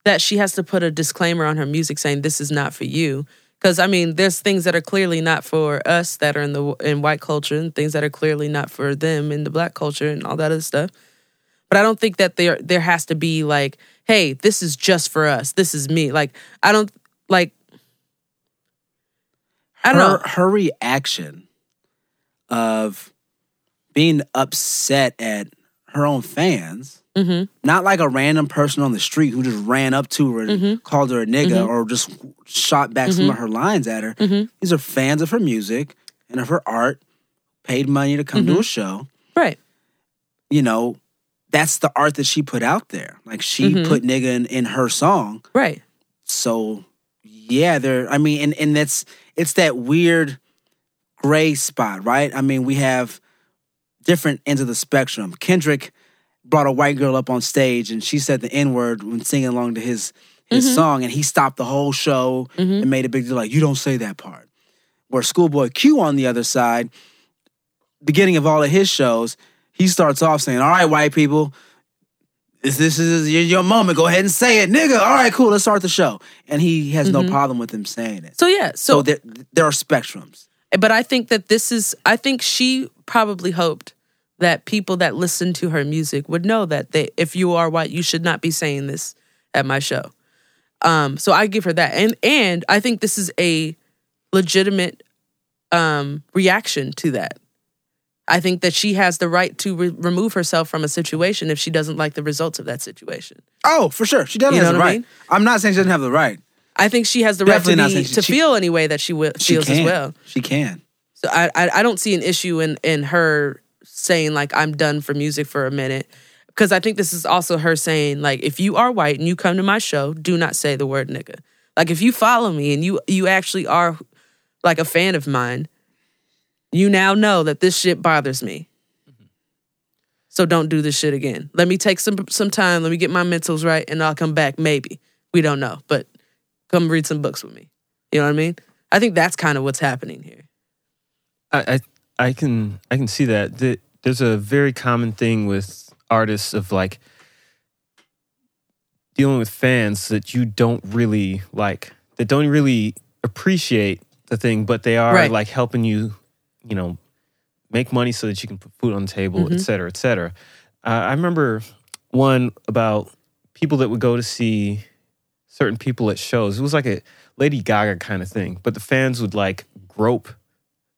that she has to put a disclaimer on her music saying this is not for you. Because I mean, there's things that are clearly not for us that are in the in white culture, and things that are clearly not for them in the black culture, and all that other stuff. But I don't think that there there has to be like, hey, this is just for us. This is me. Like I don't like. I don't her, know. her reaction of being upset at her own fans, Mm-hmm. not like a random person on the street who just ran up to her and Mm-hmm. called her a nigga or just shot back some of her lines at her. Mm-hmm. These are fans of her music and of her art, paid money to come Mm-hmm. to a show. Right. You know, that's the art that she put out there. Like she Mm-hmm. put nigga in, in her song. Right. So yeah, there. I mean, and and that's it's that weird gray spot, right? I mean, we have different ends of the spectrum. Kendrick brought a white girl up on stage, and she said the n word when singing along to his his mm-hmm. song, and he stopped the whole show mm-hmm. and made a big deal like, "You don't say that part." Where Schoolboy Q on the other side, beginning of all of his shows, he starts off saying, "All right, white people." This, this is your, moment. Go ahead and say it, nigga. All right, cool. Let's start the show. And he has no mm-hmm. problem with him saying it. So yeah. So, So, there, there are spectrums. but I think that this is. I think she probably hoped that people that listen to her music would know that they, if you are white, you should not be saying this at my show. Um. So I give her that, and and I think this is a legitimate um reaction to that. I think that she has the right to re- remove herself from a situation if she doesn't like the results of that situation. Oh, for sure. She definitely You know has the what I right. mean? I'm not saying she doesn't have the right. I think she has the Definitely right to, be, she- to she- feel any way that she wi- She feels can. as well. She can. So I, I I don't see an issue in in her saying like I'm done for music for a minute because I think this is also her saying like if you are white and you come to my show, do not say the word nigga. Like if you follow me and you you actually are like a fan of mine, you now know that this shit bothers me. Mm-hmm. So don't do this shit again. Let me take some some time. Let me get my mentals right, and I'll come back. Maybe we don't know, but come read some books with me. You know what I mean? I think that's kind of what's happening here. I, I I can I can see that. There's a very common thing with artists of like dealing with fans that you don't really like, that don't really appreciate the thing, but they are Right. like helping you, you know, make money so that you can put food on the table, et cetera, et cetera. Uh, I remember one about people that would go to see certain people at shows. It was like a Lady Gaga kind of thing, but the fans would like grope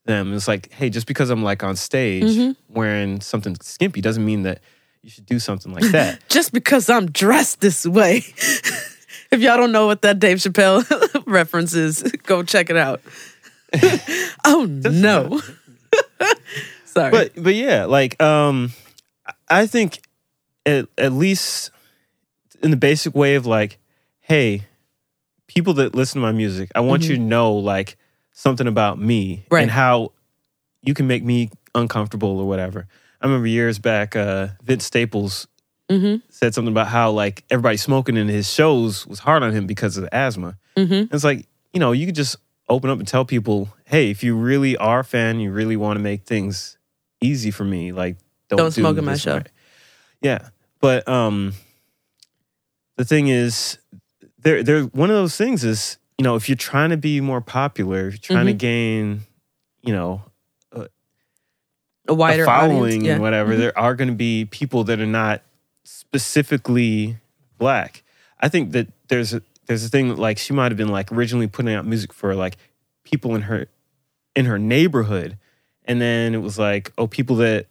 them. It's like, hey, just because I'm like on stage wearing something skimpy doesn't mean that you should do something like that. Just because I'm dressed this way. if y'all don't know what that Dave Chappelle reference is, go check it out. oh no. Sorry. but but yeah, like um I think at, at least in the basic way of like, hey, people that listen to my music, I want you to know like something about me. Right. and how you can make me uncomfortable or whatever. I remember years back, uh, Vince Staples Mm-hmm. said something about how like everybody smoking in his shows was hard on him because of the asthma. Mm-hmm. It's like you know you could just open up and tell people, hey, if you really are a fan, you really want to make things easy for me, like don't, Don't do smoke in my show. way. Yeah, but um, the thing is, there there one of those things is you know if you're trying to be more popular, if you're trying to Mhm. gain, you know, a wider a following. Yeah. and whatever, Mhm. there are going to be people that are not specifically black. I think that there's a there's a thing that, like she might have been like originally putting out music for like people in her in her neighborhood, and then it was like oh people that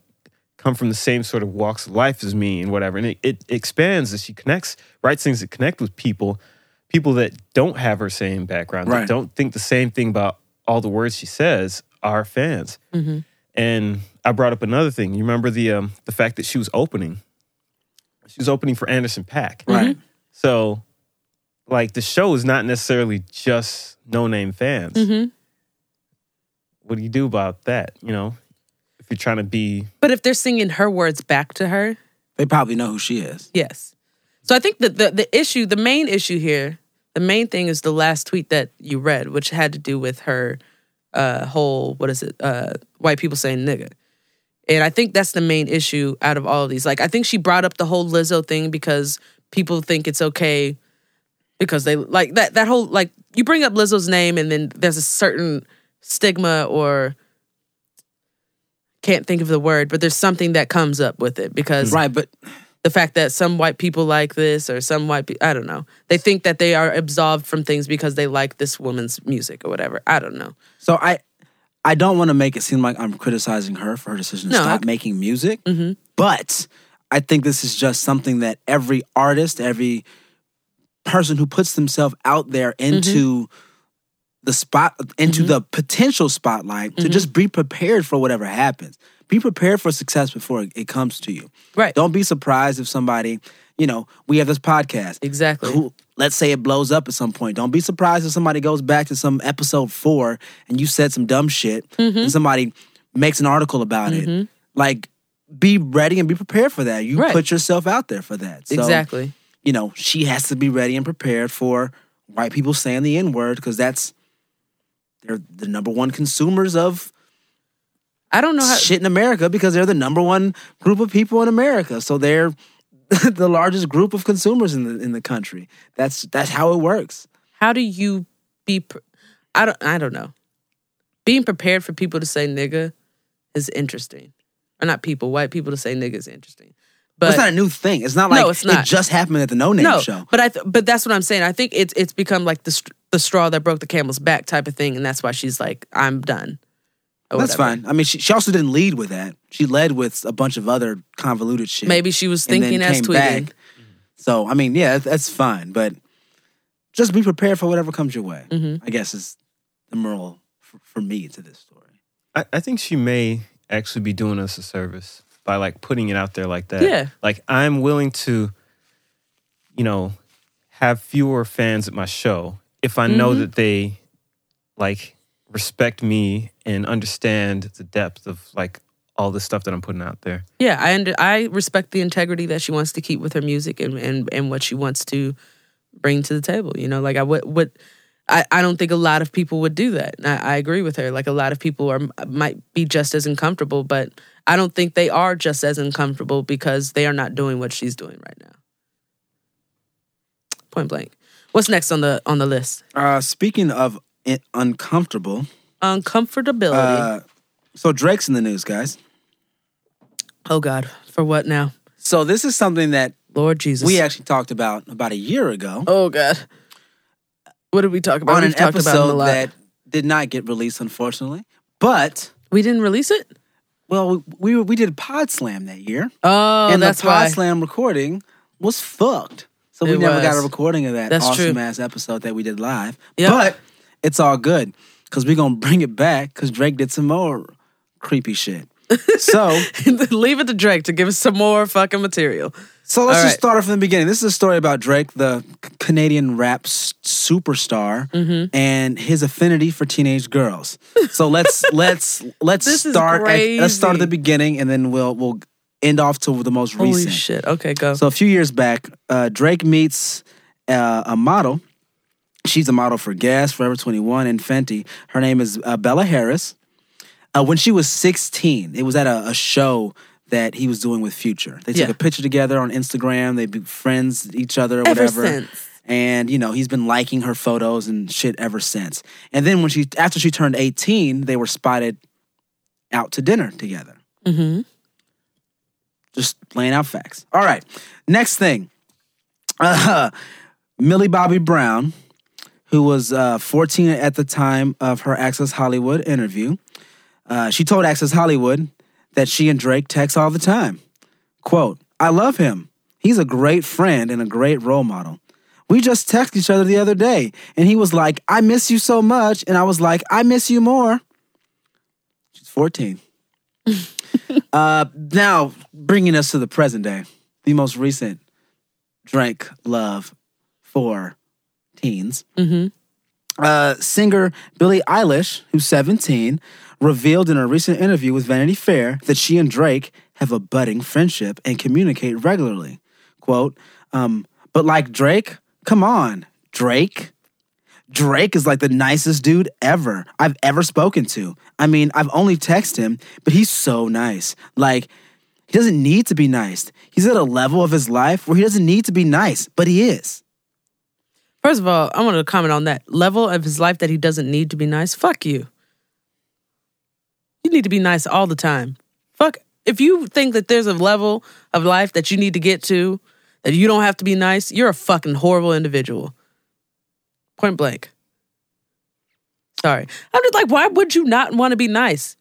come from the same sort of walks of life as me and whatever, and it, it expands as she connects writes things that connect with people, people that don't have her same background, Right. that don't think the same thing about all the words she says are fans. Mhm. And I brought up another thing. You remember the um, the fact that she was opening. She was opening for Anderson .Paak. Right. So, like, the show is not necessarily just no name fans. Mhm. What do you do about that? You know, if you're trying to be But if they're singing her words back to her, They probably know who she is. Yes. So I think that the the issue, the main issue here, the main thing is the last tweet that you read, which had to do with her uh whole what is it? Uh white people saying nigga. And I think that's the main issue out of all of these. Like I think she brought up the whole Lizzo thing because people think it's okay because they like that that whole like you bring up Lizzo's name and then there's a certain stigma or can't think of the word, but there's something that comes up with it because Right, but the fact that some white people like this or some white people, I don't know. They think that they are absolved from things because they like this woman's music or whatever. I don't know. so I I don't want to make it seem like I'm criticizing her for her decision to No, stop I- making music. Mhm. But I think this is just something that every artist, every person who puts themselves out there into the spot into mm-hmm. the potential spotlight to mm-hmm. just be prepared for whatever happens. Be prepared for success before it, it comes to you. Right. Don't be surprised if somebody, you know, we have this podcast. Exactly. Who, let's say it blows up at some point. Don't be surprised if somebody goes back to some episode four and you said some dumb shit Mm-hmm. and somebody makes an article about it. Mm-hmm. Like, be ready and be prepared for that. You Right. put yourself out there for that. So, exactly. You know, she has to be ready and prepared for white people saying the N word because that's they're the number one consumers of I don't know how. shit in America because they're the number one group of people in America. So they're the largest group of consumers in the in the country. That's that's how it works. How do you be? Pre- I don't. I don't know. Being prepared for people to say nigga is interesting, or not people, white people to say nigga is interesting. But But it's not a new thing. It's not No, like it's not. it just happened at the No Name no, show. but I. Th- but that's what I'm saying. I think it's it's become like the str- the straw that broke the camel's back type of thing, and that's why she's like, I'm done. That's fine. I mean, she, she also didn't lead with that. She led with a bunch of other convoluted shit. Maybe she was and then thinking as came tweeting. back. So I mean, yeah, that's fine. But just be prepared for whatever comes your way. Mm-hmm. I guess is the moral for, for me to this story. I, I think she may actually be doing us a service by like putting it out there like that. Yeah. Like I'm willing to, you know, have fewer fans at my show if I know Mhm. that they like respect me and understand the depth of like all the stuff that I'm putting out there. Yeah, I under, I respect the integrity that she wants to keep with her music and and, and what she wants to bring to the table. You know, like I what what I, I don't think a lot of people would do that. I, I agree with her. Like a lot of people are might be just as uncomfortable, but I don't think they are just as uncomfortable because they are not doing what she's doing right now. Point blank. What's next on the on the list? Uh, speaking of i- uncomfortable, Uncomfortability. uh, so Drake's in the news, guys. oh God, for what now? So this is something that Lord Jesus. we actually talked about about a year ago oh God. What did we talk about? on We've an episode that did not get released, unfortunately. But we didn't release it. Well, we we, did Pod Slam that year, Oh, and that's the Pod why. Slam recording was fucked. So we It never got a was. recording of that That's awesome true. ass episode that we did live. Yep. But it's all good because we're gonna bring it back because Drake did some more creepy shit. So Leave it to Drake to give us some more fucking material. So let's All just right. start it from the beginning. This is a story about Drake, the Canadian rap superstar, Mm-hmm. and his affinity for teenage girls. So let's let's let's This start at, let's start at the beginning, and then we'll we'll end off to the most Holy recent. shit. Okay, go. So a few years back, uh, Drake meets uh, a model. She's a model for Guess, Forever 21, and Fenty. Her name is uh, Bella Harris. Uh, when she was 16, it was at a, a show that he was doing with Future. They took Yeah. a picture together on Instagram. They be friends each other or Ever whatever. since. And you know he's been liking her photos and shit ever since. And then when she after she turned 18, they were spotted out to dinner together mm-hmm. just laying out facts. All right. Next thing. Uh, Millie Bobby Brown, who was uh, 14 at the time of her Access Hollywood interview, uh, she told Access Hollywood that she and Drake text all the time. Quote, I love him. He's a great friend and a great role model. We just texted each other the other day, and he was like, I miss you so much. And I was like, I miss you more. She's 14. Uh, now, bringing us to the present day, the most recent Drake love for teens. Mm-hmm. Uh, singer Billie Eilish, who's 17, revealed in a recent interview with Vanity Fair that she and Drake have a budding friendship and communicate regularly. Quote, um, but like Drake, come on, Drake. Drake is like the nicest dude ever I've ever spoken to. I mean, I've only texted him, but he's so nice. Like, he doesn't need to be nice. He's at a level of his life where he doesn't need to be nice, but he is. First of all, I want to comment on that level of his life that he doesn't need to be nice. Fuck you. You need to be nice all the time. Fuck. If you think that there's a level of life that you need to get to, that you don't have to be nice, you're a fucking horrible individual. Point blank. Sorry. I'm just like, why would you not want to be nice?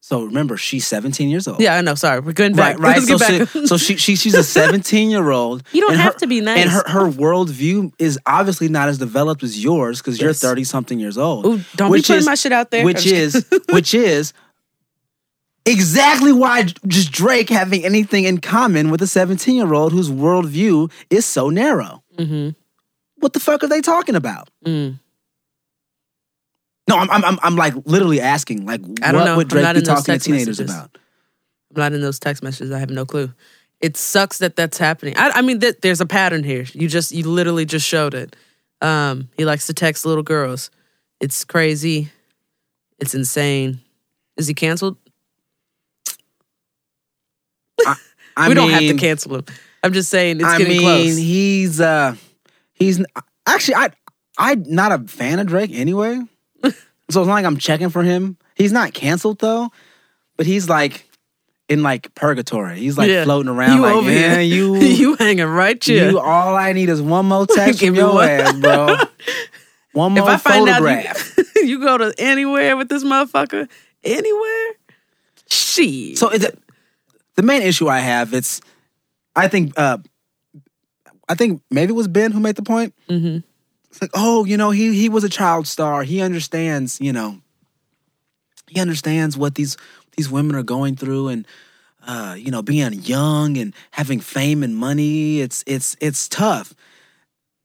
So remember, she's 17 years old. Yeah, I know. Sorry. We're going back. Right, right. So, get she, so she, she she's a 17 year old. You don't have her- to be nice. And her, her worldview is obviously not as developed as yours because you're 30 something years old. Ooh, don't be putting my shit out there. Which is which is exactly why just Drake having anything in common with a 17 year old whose worldview is so narrow. Mm-hmm. What the fuck are they talking about? Mm. No, I'm, I'm, I'm, I'm like literally asking, like, I don't what know. would Drake be talking to teenagers messages. about? I'm not in those text messages. I have no clue. It sucks that that's happening. I, I mean, th- there's a pattern here. You just, you literally just showed it. Um, he likes to text little girls. It's crazy. It's insane. Is he canceled? I we don't have to cancel him. I'm just saying it's I getting mean, close. he's uh he's actually I I'm not a fan of Drake anyway. so it's not like I'm checking for him. He's not canceled though, but he's like in like purgatory. He's like Yeah. floating around You like over yeah, you you hanging right here. you all I need is one more text from your one. ass, bro. One more if I find photograph. out you, you go to anywhere with this motherfucker, anywhere, she. So it's, the main issue I have it's I think uh I think maybe it was Ben who made the point. Mhm. It's like, oh, you know, he he was a child star. He understands, you know, he understands what these these women are going through and uh, you know, being young and having fame and money. It's it's it's tough.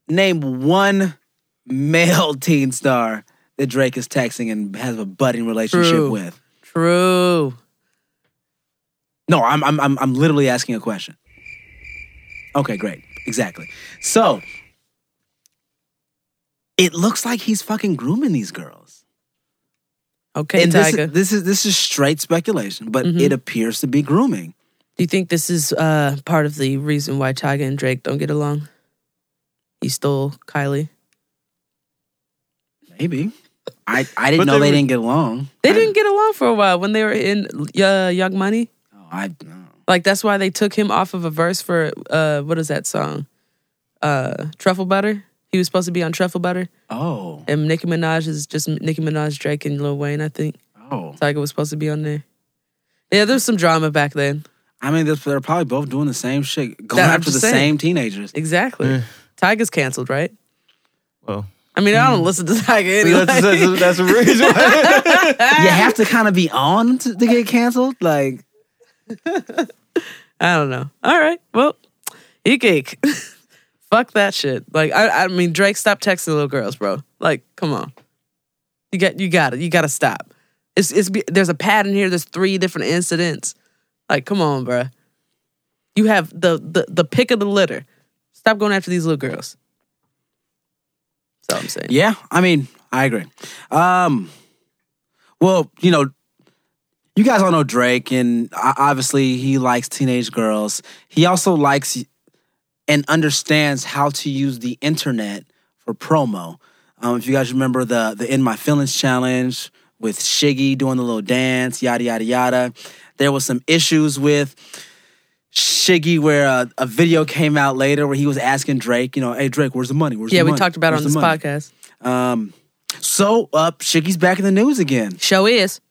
Name one male teen star that Drake is texting and has a budding relationship True. with. True. No, I'm I'm I'm I'm literally asking a question. Okay, great. Exactly. So it looks like he's fucking grooming these girls. Okay, and this, is- this is this is straight speculation, but Mm-hmm. it appears to be grooming. Do you think this is uh, part of the reason why Tyga and Drake don't get along? He stole Kylie. Maybe. I, I didn't But know they they were- didn't get along. They I- didn't get along for a while when they were in uh, Young Money. I no. Like that's why they took him off of a verse for uh, what is that song? Uh, Truffle Butter. He was supposed to be on Truffle Butter, Oh. and Nicki Minaj is just Nicki Minaj, Drake, and Lil Wayne. I think Oh. Tyga was supposed to be on there. Yeah, there's some drama back then. I mean, they're, they're probably both doing the same shit, going That- after the saying. same teenagers. Exactly. Tyga's canceled, right? Well, I mean, I don't listen to Tyga anyway. that's, that's, that's a reason. you have to kind of be on to, to get canceled. Like, I don't know. All right. Well, eat cake. Fuck that shit. Like I, I mean, Drake, stop texting little girls, bro. Like, come on. You got, you got it. You got to stop. It's, it's. There's a pattern here. There's three different incidents. Like, come on, bro. You have the the the pick of the litter. Stop going after these little girls. That's all I'm saying. yeah, I mean, I agree. Um, well, you know, you guys all know Drake, and obviously he likes teenage girls. He also likes and understands how to use the internet for promo. Um, if you guys remember the the In My Feelings challenge with Shiggy doing the little dance, yada yada yada, there was some issues with Shiggy where a, a video came out later where he was asking Drake, you know, hey Drake, where's the money? Where's Yeah, the we talked about it on this money?" podcast. Um, so up, Shiggy's back in the news again, Show is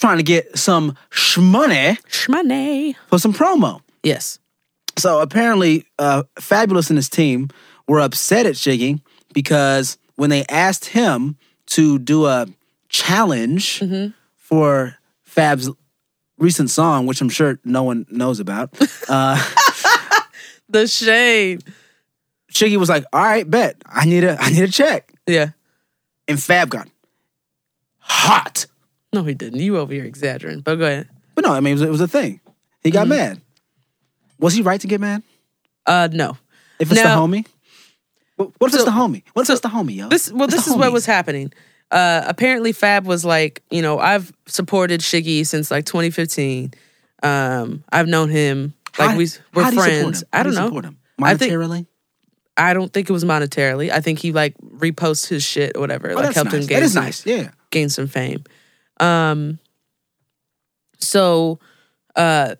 trying to get some shmoney shmoney. for some promo. Yes. So apparently, uh, Fabolous and his team were upset at Shiggy because when they asked him to do a challenge for Fab's recent song, which I'm sure no one knows about, uh, The shade. Shiggy was like, "All right, bet I need a I need a check," Yeah. and Fab got hot. No, he didn't. You over here exaggerating. But go ahead. But no, I mean it was, it was a thing. He got mad. Was he right to get mad? Uh, no. If it's Now- the homie? What what if it's So- the homie? What if so it's the homie, yo? This well, It's this is what homie. was happening. Uh, apparently, Fab was like, you know, I've supported Shiggy since like 2015. Um, I've known him like How- we we're how do you support friends. him? I do don't you know. support him? I think- Monetarily? I don't think it was monetarily. I think he like reposts his shit or whatever. Oh, like that's helped nice. him gain That is some, nice. Yeah. gain some fame. Um, so, uh,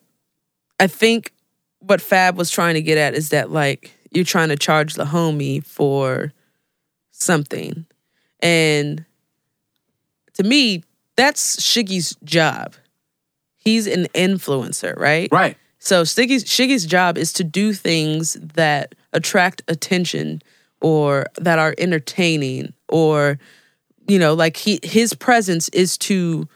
I think what Fab was trying to get at is that like you're trying to charge the homie for something, and to me, that's Shiggy's job. He's an influencer, right? Right. So Shiggy's, Shiggy's job is to do things that attract attention or that are entertaining or you know like he his presence is to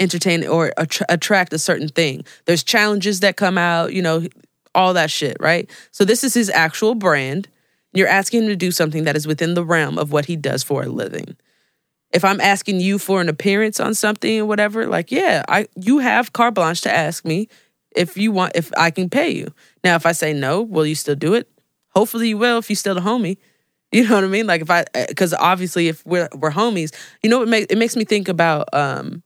entertain or attr- attract a certain thing. There's challenges that come out, you know, all that shit, right? So this is his actual brand. You're asking him to do something that is within the realm of what he does for a living. If I'm asking you for an appearance on something or whatever, like yeah, I you have carte blanche to ask me if you want if I can pay you. Now if I say no, will you still do it? Hopefully you will if you still the homie. You know what I mean? Like if I because obviously if we're we're homies, you know it makes it makes me think about um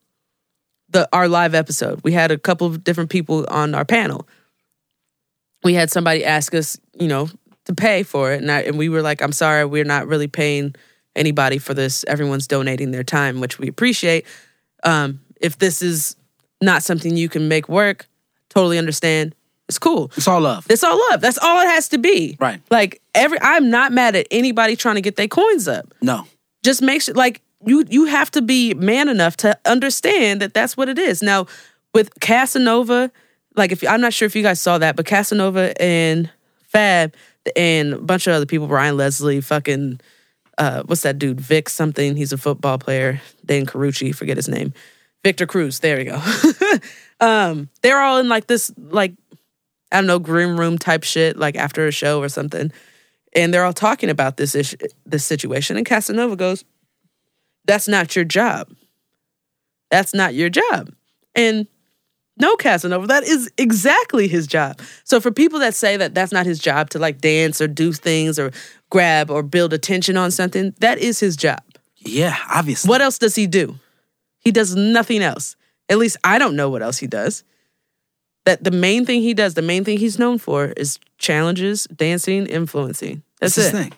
the our live episode. We had a couple of different people on our panel. We had somebody ask us, you know, to pay for it, and I, and we were like, "I'm sorry, we're not really paying anybody for this. Everyone's donating their time, which we appreciate. Um, if this is not something you can make work, totally understand. It's cool. It's all love. It's all love. That's all it has to be. Right. Like every, I'm not mad at anybody trying to get their coins up No. just make sure like you you have to be man enough to understand that that's what it is now with casanova like if i'm not sure if you guys saw that but casanova and fab and a bunch of other people ryan leslie fucking uh what's that dude vic something he's a football player dan carucci forget his name victor cruz there we go um they're all in like this like i don't know green room type shit like after a show or something and they're all talking about this issue, this situation. And Casanova goes, "That's not your job. That's not your job." And No, Casanova, that is exactly his job. So for people that say that that's not his job to like dance or do things or grab or build attention on something, that is his job. Yeah, obviously. What else does he do? He does nothing else. At least I don't know what else he does. That the main thing he does, the main thing he's known for is challenges, dancing, influencing. That's, That's it. his thing.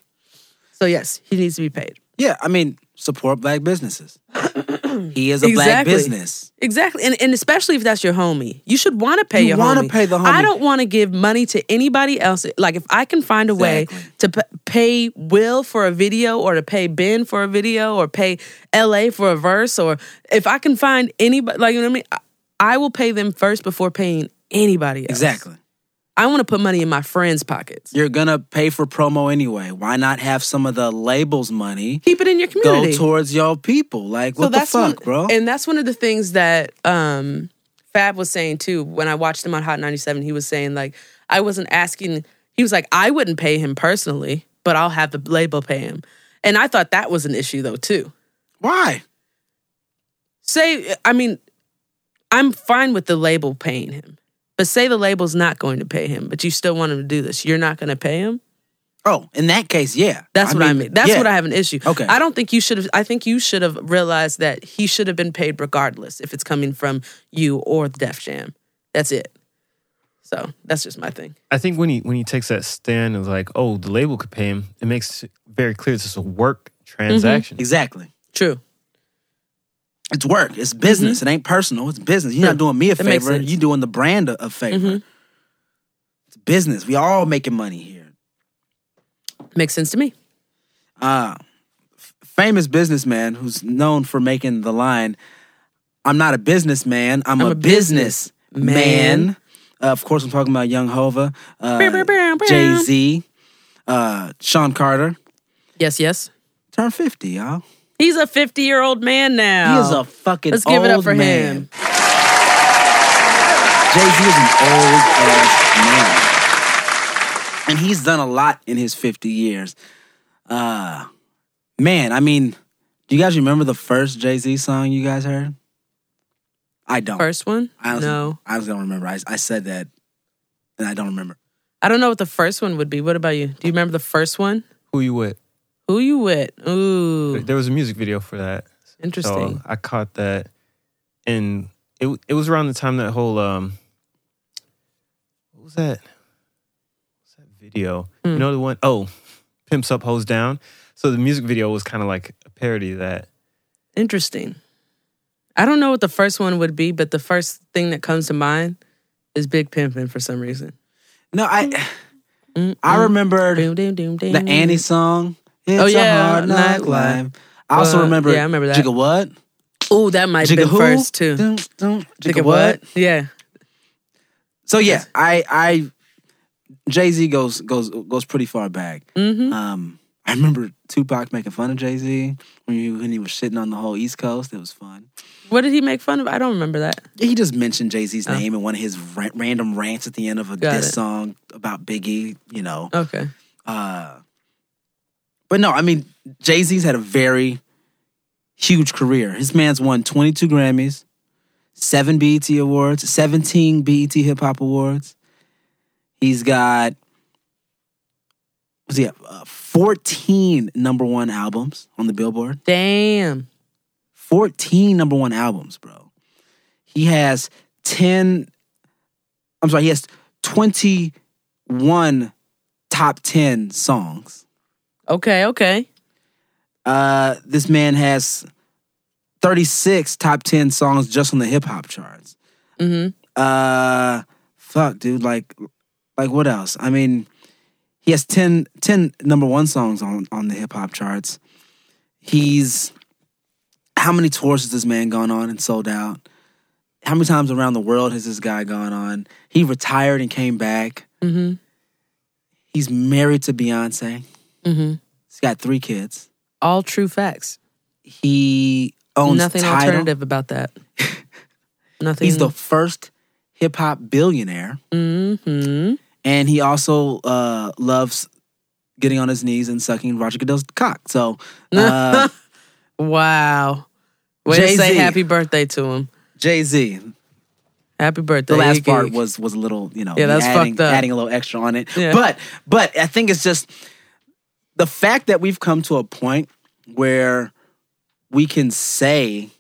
So yes, he needs to be paid. Yeah, I mean, support black businesses. he is a black business. Exactly. And, and especially if that's your homie. You should want to pay You your wanna homie. pay the I don't want to give money to anybody else. Like if I can find a way to p- pay Will for a video or to pay Ben for a video or pay LA for a verse or if I can find anybody like you know what I mean, I, I will pay them first before paying anybody else. Exactly. I want to put money in my friends' pockets. You're gonna pay for promo anyway. Why not have some of the labels money Keep it in your community. go towards your people? Like what the fuck, one, bro? And that's one of the things that um, Fab was saying too. When I watched him on Hot 97, he was saying like I wasn't asking. He was like I wouldn't pay him personally, but I'll have the label pay him. And I thought that was an issue though too. Why? Say, I mean, I'm fine with the label paying him, but say the label's not going to pay him, but you still want him to do this. You're not going to pay him. Oh, in that case, yeah. That's what I mean. That's yeah. what I have an issue. Okay. I don't think you should have. I think you should have realized that he should have been paid regardless if it's coming from you or Def Jam. That's it. So that's just my thing. I think when he when he takes that stand and is like, oh, the label could pay him, it makes it very clear it's just a work mm-hmm. transaction. Exactly. True. It's work. It's business. It ain't personal. It's business. You're not doing me a that favor. You're doing the brand a, a favor. Mhm. It's business. We all making money here. Makes sense to me. uh, f- famous businessman who's known for making the line, "I'm not a businessman. I'm, I'm a, a business businessman." man." Uh, of course, I'm talking about Young Hova, uh. Jay Z, uh, Sean Carter. Yes, yes. Turn 50, y'all. He's a 50 year old man now. He is a fucking old man. Let's give it up for man. him. Jay Z is an old ass man. And he's done a lot in his 50 years. Uh man, I mean, do you guys remember the first Jay Z song you guys heard? I don't. First one? I honestly, no. I was don't remember. I, I said that and I don't remember. I don't know what the first one would be. What about you? Do you remember the first one? Who you with? Who you with? Ooh, There was a music video for that. interesting. So I caught that, and it it was around the time that whole um, what was that? What's that video? Hmm. You know the one oh, pimps up, hose down. So the music video was kind of like a parody of that. Interesting. I don't know what the first one would be, but the first thing that comes to mind is Big Pimpin' for some reason. No, I Mm, I mm. doom. the Annie song. It's Oh, yeah, hard knock life. I also Uh, remember yeah, I remember that. Jigga what? Ooh, that might have Jigga been who? first too. Dum, Think Jigga of what? Yeah. So yeah, I I Jay Z goes goes goes pretty far back. Mm-hmm. Um, I remember Tupac making fun of Jay Z when he when he was shitting on the whole East Coast. It was fun. What did he make fun of? I don't remember that. He just mentioned Jay Z's Oh. name in one of his ra- random rants at the end of a Got diss it. song about Biggie. You know, Okay. uh, but no, I mean Jay Z's had a very huge career. His man's won 22 Grammys, seven BET awards, 17 BET Hip Hop Awards. He's got what's he have? Uh, 14 number one albums on the Billboard. Damn. 14 number one albums, bro. He has 10, I'm sorry, he has 21 top 10 songs. Okay. Okay. Uh, this man has 36 top 10 songs just on the hip hop charts. Mm-hmm. Uh, fuck, dude. Like, like what else? I mean, he has 10, 10 number one songs on, on the hip hop charts. He's, how many tours has this man gone on and sold out? How many times around the world has this guy gone on? He retired and came back. Mm-hmm. He's married to Beyonce. Mm-hmm. He's got three kids. All true facts. He owns Nothing Tidal. alternative about that. Nothing. He's the first hip hop billionaire, Mm-hmm. and he also uh, loves getting on his knees and sucking Roger Goodell's cock. So, uh, Wow. Way to say happy birthday to him. Jay Z, Happy birthday. the last Iggy. part was was a little, you know, Yeah, that's adding, fucked up. adding a little extra on it. Yeah. But but I think it's just the fact that we've come to a point where we can say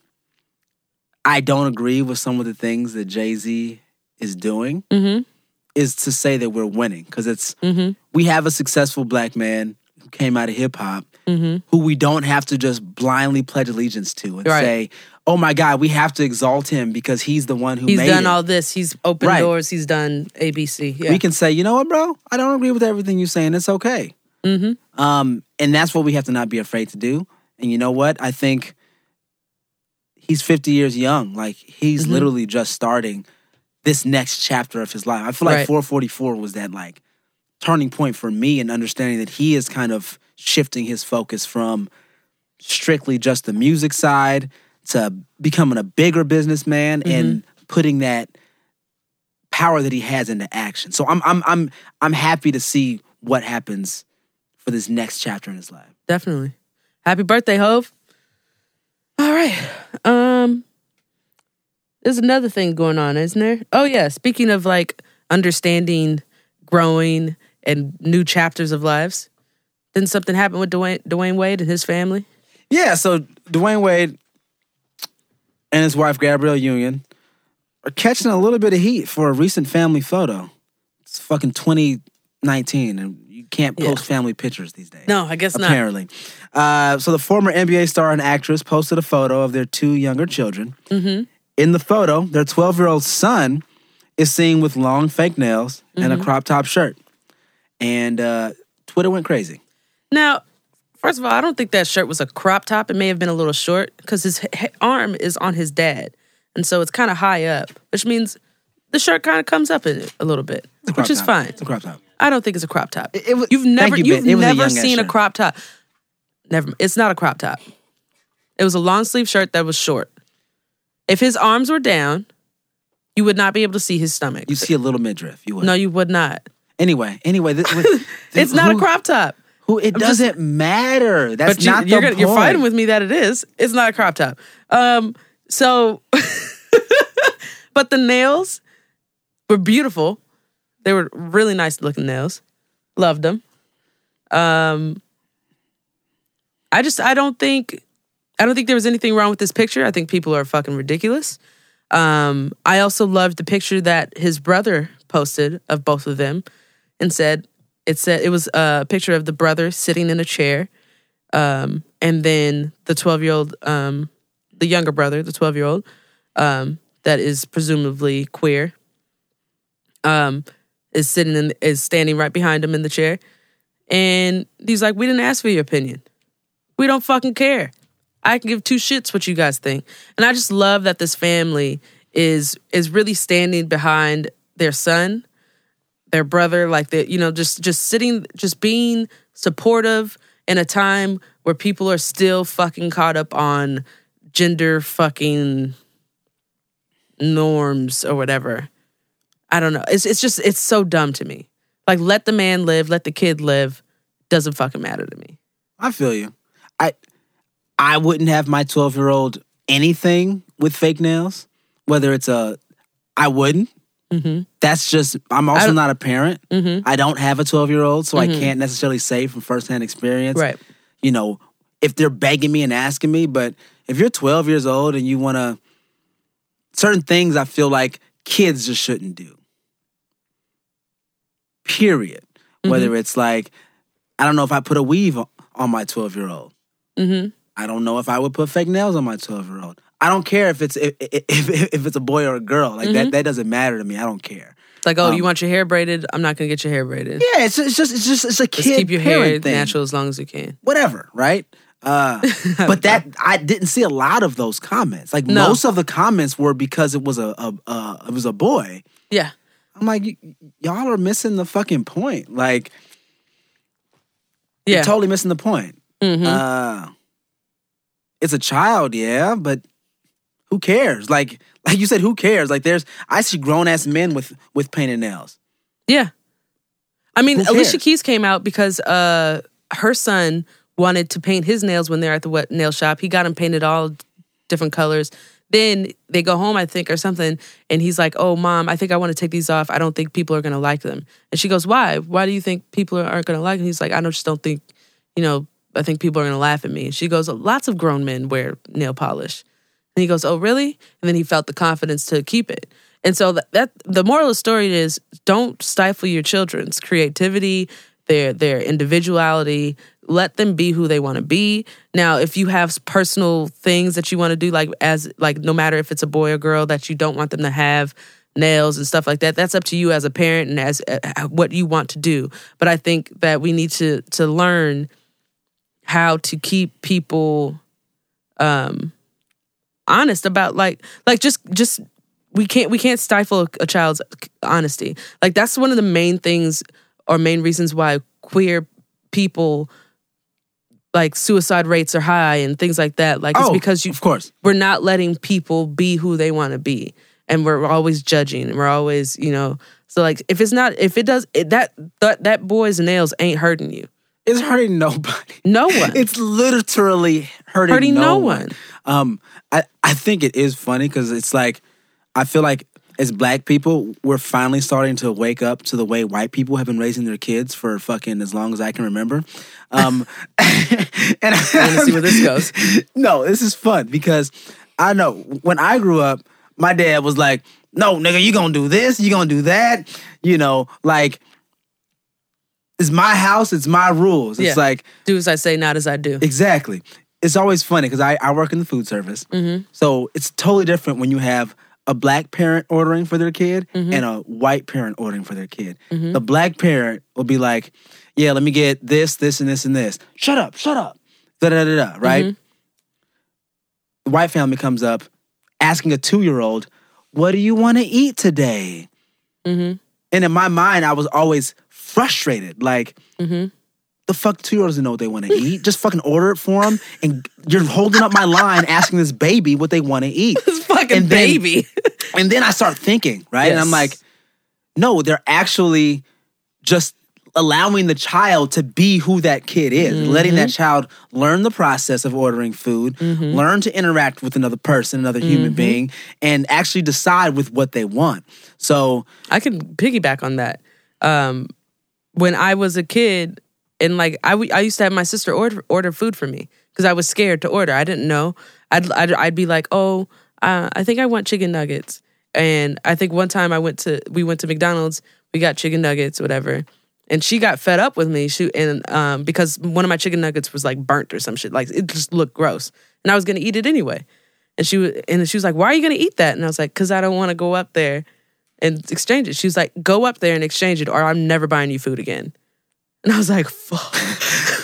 I don't agree with some of the things that Jay Z is doing Mhm. is to say that we're winning because it's Mhm. we have a successful black man who came out of hip hop Mhm. who we don't have to just blindly pledge allegiance to and Right. say, "Oh my God, we have to exalt him because he's the one who He's made done it." all this. He's opened Right. doors. He's done ABC. Yeah. We can say, "You know what, bro? I don't agree with everything you're saying. It's okay." Mm-hmm. Um, and that's what we have to not be afraid to do. And you know what? I think he's 50 years young. Like he's Mm-hmm. literally just starting this next chapter of his life. I feel like Right. 444 was that like turning point for me in understanding that he is kind of shifting his focus from strictly just the music side to becoming a bigger businessman and putting that power that he has into action. So I'm I'm I'm I'm happy to see what happens for this next chapter in his life. Definitely. Happy birthday, Hove. All right. Um there's another thing going on, isn't there? Oh yeah, speaking of like understanding, growing, and new chapters of lives. Didn't something happened with Dwyane Dwyane Wade and his family? Yeah, so Dwyane Wade and his wife Gabrielle Union are catching a little bit of heat for a recent family photo. It's fucking 2019 and can't Yeah. post family pictures these days. No, I guess not. apparently. Uh, so the former NBA star and actress posted a photo of their two younger children. Mm-hmm. In the photo, their 12 year old son is seen with long fake nails and Mm-hmm. a crop top shirt. And uh, Twitter went crazy. Now, first of all, I don't think that shirt was a crop top. It may have been a little short because his arm is on his dad, and so it's kind of high up, which means the shirt kind of comes up in it a little bit, It's a crop which is top. fine. It's a crop top. I don't think it's a crop top. It- it was- you've never you, a never seen a crop top. Never. It's not a crop top. It was a long sleeve shirt that was short. If his arms were down, you would not be able to see his stomach. You see a little midriff. You would. no, you would not. Anyway, anyway, this, It's not a crop top. Who it I'm doesn't matter. That's but you, not you're the gonna- you're fighting with me that it is. It's not a crop top. Um, so, but the nails were beautiful. They were really nice looking nails. Loved them. Um, I just I don't think I don't think there was anything wrong with this picture. I think people are fucking ridiculous. Um, I also loved the picture that his brother posted of both of them and said it said it was a picture of the brother sitting in a chair um, and then the 12 year old um, the younger brother the 12 year old um, that is presumably queer um, is sitting in is standing right behind him in the chair. And he's like we didn't ask for your opinion. We don't fucking care. I can give two shits what you guys think. And i just love that this family is is really standing behind their son their brother like that you know just just sitting just being supportive in a time where people are still fucking caught up on gender fucking norms or whatever i don't know it's it's just it's so dumb to me like let the man live let the kid live doesn't fucking matter to me I feel you. I I wouldn't have my 12 year old anything with fake nails. Whether it's a, I wouldn't. mm-hmm. That's just. I'm also don't- a parent. Mm-hmm. I don't have a 12 year old, so I can't necessarily say from firsthand experience. right You know, if they're begging me and asking me, but if you're 12 years old and you want to, certain things I feel like kids just shouldn't do. Period. Mm-hmm. Whether it's like, I don't know if I put a weave on- my 12 year old. mm-hmm. I don't know if I would put fake nails on my 12 year old. I don't care if it's if, if, if it's a boy or a girl. Like Mm-hmm. that that doesn't matter to me. I don't care. It's like, oh, Um, you want your hair braided? I'm not gonna get your hair braided. Yeah, it's it's just it's just it's a kid Just keep your hair thing. natural as long as you can. Whatever, right? Uh, but that I didn't see a lot of those comments. Like No. most of the comments were because it was a, a, a it was a boy. Yeah. I'm like, y- y'all are missing the fucking point. Like, Yeah. you're totally missing the point. Mhm. Uh, it's a child, yeah, but who cares? Like, like you said, who cares? Like, there's I see grown ass men with with painted nails. Yeah. I mean, Alicia? Keys came out because uh, her son wanted to paint his nails when they're at the wet nail shop. He got them painted all different colors. Then they go home, I think, or something, and he's like, "Oh, mom, I think I want to take these off. I don't think people are gonna like them." And she goes, "Why? Why do you think people aren't gonna like them?" He's like, "I don't, just don't think, you know, I think people are gonna laugh at me." And she goes, "Lots of grown men wear nail polish." And he goes, "Oh, really?" And then he felt the confidence to keep it. And so that, that the moral of the story is don't stifle your children's creativity, their their individuality. Let them be who they want to be. Now, if you have personal things that you want to do, like as like no matter if it's a boy or girl that you don't want them to have nails and stuff like that, that's up to you as a parent and as uh, what you want to do. But I think that we need to to learn how to keep people um honest about like like just just we can't we can't stifle a, a child's honesty like that's one of the main things or main reasons why queer people like suicide rates are high and things like that like it's Oh, because you of course. we're not letting people be who they want to be and we're always judging and we're always you know so like if it's not if it does it, that that that boy's nails ain't hurting you It's hurting nobody. no one It's literally hurting, Hurting no, no one. one. Um, I, I think it is funny because it's like I feel like as black people, we're finally starting to wake up to the way white people have been raising their kids for fucking as long as I can remember. Um, and I want to see where this goes no, this is fun because I know when I grew up, my dad was like, "No, nigga, you gonna do this, you gonna do that." You know, like it's my house, it's my rules. It's Yeah. like do as i say not as i do exactly. It's always funny because I, I work in the food service, so it's totally different when you have a black parent ordering for their kid mm-hmm. and a white parent ordering for their kid. Mm-hmm. The black parent will be like, "Yeah, let me get this, this, and this, and this." Shut up, shut up. Da da da da. Right. The white family comes up asking a two year old, What do you want to eat today? And in my mind, I was always frustrated. Like, the fuck two year olds don't know what they want to eat. Just fucking order it for them. And you're holding up my line asking this baby what they want to eat. fucking And then- baby And then I start thinking, right? And I'm like, no, they're actually just allowing the child to be who that kid is, letting that mm-hmm. child learn the process of ordering food, mm-hmm. learn to interact with another person, another human mm-hmm. being, and actually decide with what they want. So, I can piggyback on that. Um, when I was a kid, and like I, w- I used to have my sister order order food for me because I was scared to order. I didn't know. I'd I'd, I'd be like, oh, uh, I think I want chicken nuggets. And I think one time I went to we went to McDonald's. We got chicken nuggets, whatever. And she got fed up with me. She and um, because one of my chicken nuggets was like burnt or some shit. Like it just looked gross, and I was gonna eat it anyway. And she was, and she was like, "Why are you gonna eat that?" And I was like, "Cause I don't want to go up there and exchange it." She was like, "Go up there and exchange it, or I'm never buying you food again." And I was like, "Fuck."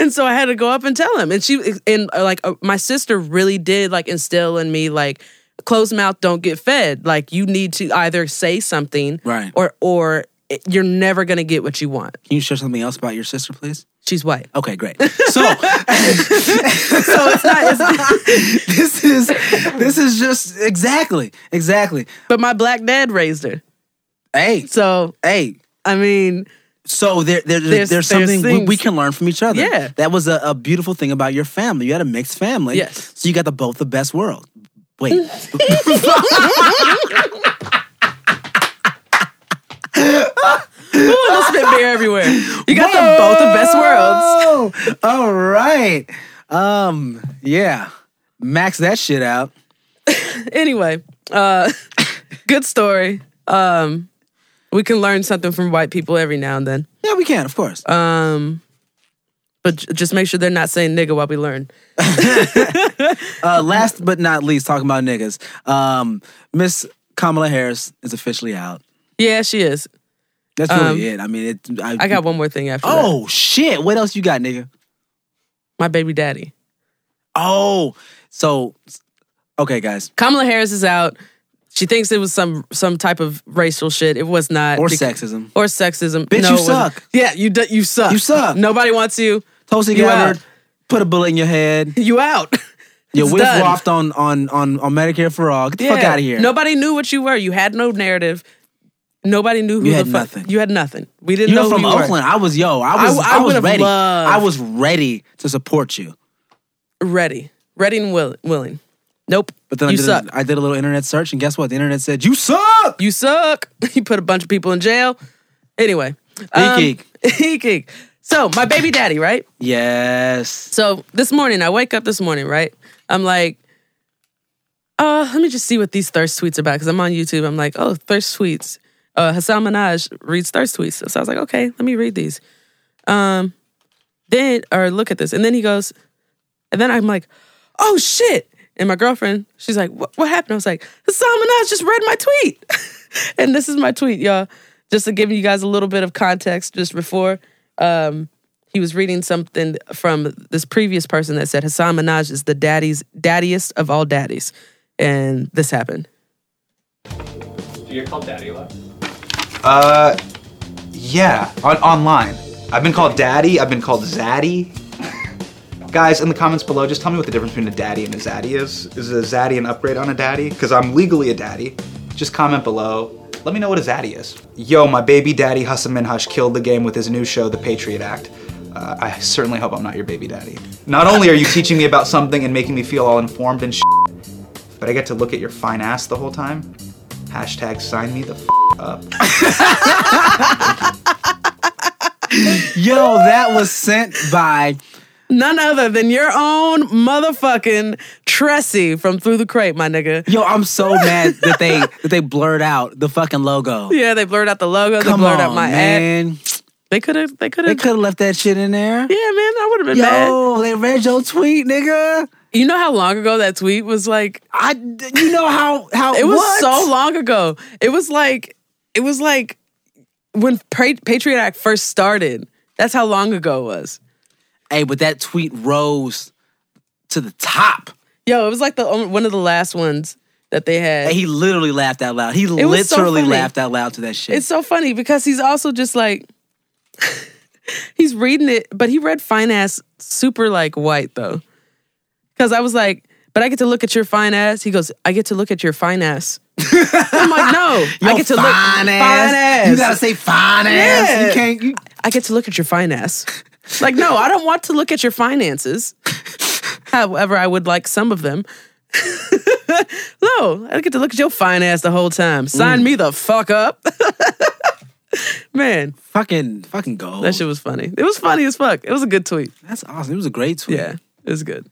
and so I had to go up and tell him. And she and uh, like uh, my sister really did like instill in me like closed mouth don't get fed. Like you need to either say something, Right. or or you're never gonna get what you want. can you share something else about your sister, please? She's white. Okay, great. So, So it's not. It's, not this is this is just exactly, exactly. but my black dad raised her. Hey, So hey, I mean, So there, there there's, There's- there's there's something we, we can learn from each other. Yeah. that was a, a beautiful thing about your family. You had a mixed family. Yes. so you got the both the best world. Wait, Ooh, spit beer everywhere. You got the both the best worlds. worlds. All right. Um. Yeah. Max that shit out. Anyway, uh, good story. Um, we can learn something from white people every now and then. Yeah, we can, of course. Um, but j- just make sure they're not saying nigga while we learn. Uh, last but not least, talking about niggas. Um, Miss Kamala Harris is officially out. Yeah, she is. That's really Um, it. I mean, it. I, I got one more thing after that. Oh shit! What else you got, nigga? My baby daddy. Oh, so okay, guys, Kamala Harris is out. She thinks it was some some type of racial shit. It was not. or sexism. Or sexism. Bitch, no, you suck. Yeah, you d- you suck. You suck. Nobody wants you. Tulsi You Gabbard, out. put a bullet in your head. You out. Your It's whip done. waft on, on on on Medicare for all. Get the fuck out of here. Nobody knew what you were. You had no narrative. Nobody knew who You the had fuck. nothing. You had nothing. We didn't You're know from who you were. Oakland. I was yo. I was. I I, was ready. loved- I was ready to support you. Ready, ready and will, willing. Nope. But then I did, suck. A, I did a little internet search, and guess what? The internet said you suck. you suck. you put a bunch of people in jail. Anyway. um, Eek, eek, eek. So my baby daddy, right? Yes. So this morning, I wake up this morning, right? I'm like, uh, let me just see what these thirst tweets are about because I'm on YouTube. I'm like, oh, thirst tweets. Uh, Hasan Minhaj reads thirst tweets. So I was like, okay, let me read these. Um, then or look at this, and then he goes, and then I'm like, oh shit. And my girlfriend, she's like, what, what happened? I was like, Hasan Minhaj just read my tweet. and this is my tweet, y'all. Just to give you guys a little bit of context, just before um, he was reading something from this previous person that said Hasan Minhaj is the daddy's daddiest of all daddies, and this happened. Do you get called daddy a lot? Uh, yeah, on, online. I've been called daddy. I've been called zaddy. Guys, in the comments below, just tell me what the difference between a daddy and a zaddy is. Is a zaddy an upgrade on a daddy? Because I'm legally a daddy. Just comment below. Let me know what a zaddy is. Yo, my baby daddy Hasan Minhaj killed the game with his new show, The Patriot Act. Uh, I certainly hope I'm not your baby daddy. Not only are you teaching me about something and making me feel all informed and shit, but I get to look at your fine ass the whole time. Hashtag sign me the f- up. Yo, that was sent by. None other than your own motherfucking Tressie from Through the Crate, my nigga. Yo, I'm so mad that they that they blurred out the fucking logo. Yeah, they blurred out the logo. Come they blurred on, out my ad. man. They could have. They could have. They could have left that shit in there. Yeah, man, I would have been mad. Yo, they read your tweet, nigga. You know how long ago that tweet was? Like I, you know how how it was what? so long ago. It was like it was like when Pa- Patriot Act first started. That's how long ago it was. Hey, but that tweet rose to the top. Yo, it was like the one of the last ones that they had. Hey, he literally laughed out loud. He so literally funny. laughed out loud to that shit. It's so funny because he's also just like he's reading it, but he read fine ass super like white though. Cause I was like, but I get to look at your fine ass. He goes, I get to look at your fine ass. I'm like, no, I get to look fine ass. fine ass. You gotta say fine ass. Yeah. You can't. You, I get to look at your fine ass. Like, no, I don't want to look at your finances. However, I would like some of them. no, I don't get to look at your fine ass the whole time. Sign Mm. me the fuck up. Man, fucking fucking go. that shit was funny. It was funny as fuck. It was a good tweet. That's awesome. It was a great tweet. Yeah, it was good.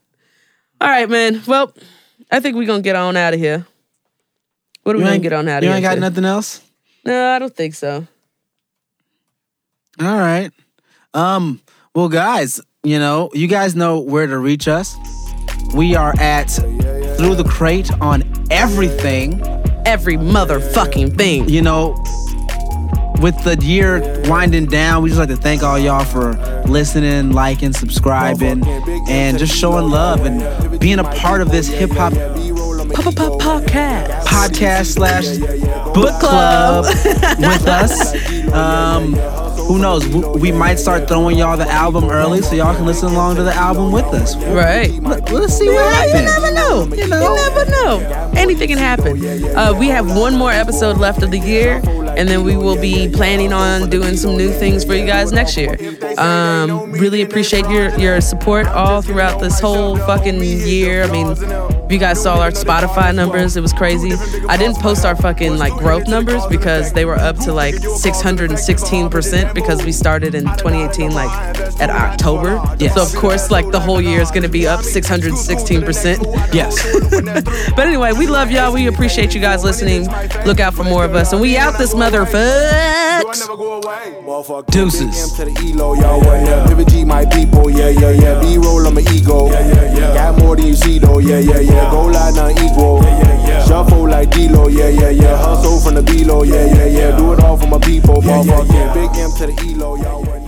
All right, man. Well, I think we're gonna get on out of here. What are we gonna get on out of you here? You ain't got to? nothing else. No, I don't think so. All right. Um. Well, guys, you know, you guys know where to reach us. We are at through the crate on everything. Every motherfucking thing. You know, with the year winding down, we just like to thank all y'all for listening, liking, subscribing, and just showing love and being a part of this hip hop Podcast. podcast slash book club with us. Um, who knows? We, we might start throwing y'all the album early so y'all can listen along to the album with us. Right. Let, us see what happens. you never know. You, know? you never know. Anything can happen. Uh, we have one more episode left of the year, and then we will be planning on doing some new things for you guys next year. Um, really appreciate your your support all throughout this whole fucking year. I mean, if you guys saw our Spotify numbers, it was crazy. I didn't post our fucking like growth numbers because they were up to like 616 percent because we started in 2018 like at October. Yes. So of course, like the whole year is going to be up 616 percent. Yes. But anyway, we love y'all. We appreciate you guys listening. Look out for more of us. And we out this motherfucks. Deuces. To the elo, y'all what yeah. Pivot G, my people, yeah, yeah, yeah. B roll on my ego. Yeah, yeah, yeah. Got more than you see though, yeah, yeah, yeah. Go line not equal. Yeah, yeah, yeah. Shuffle like D-Lo, yeah, yeah, yeah. Hustle from the B-Lo, yeah, yeah, yeah. Do it all for my people, motherfucker. Big M to the elo, y'all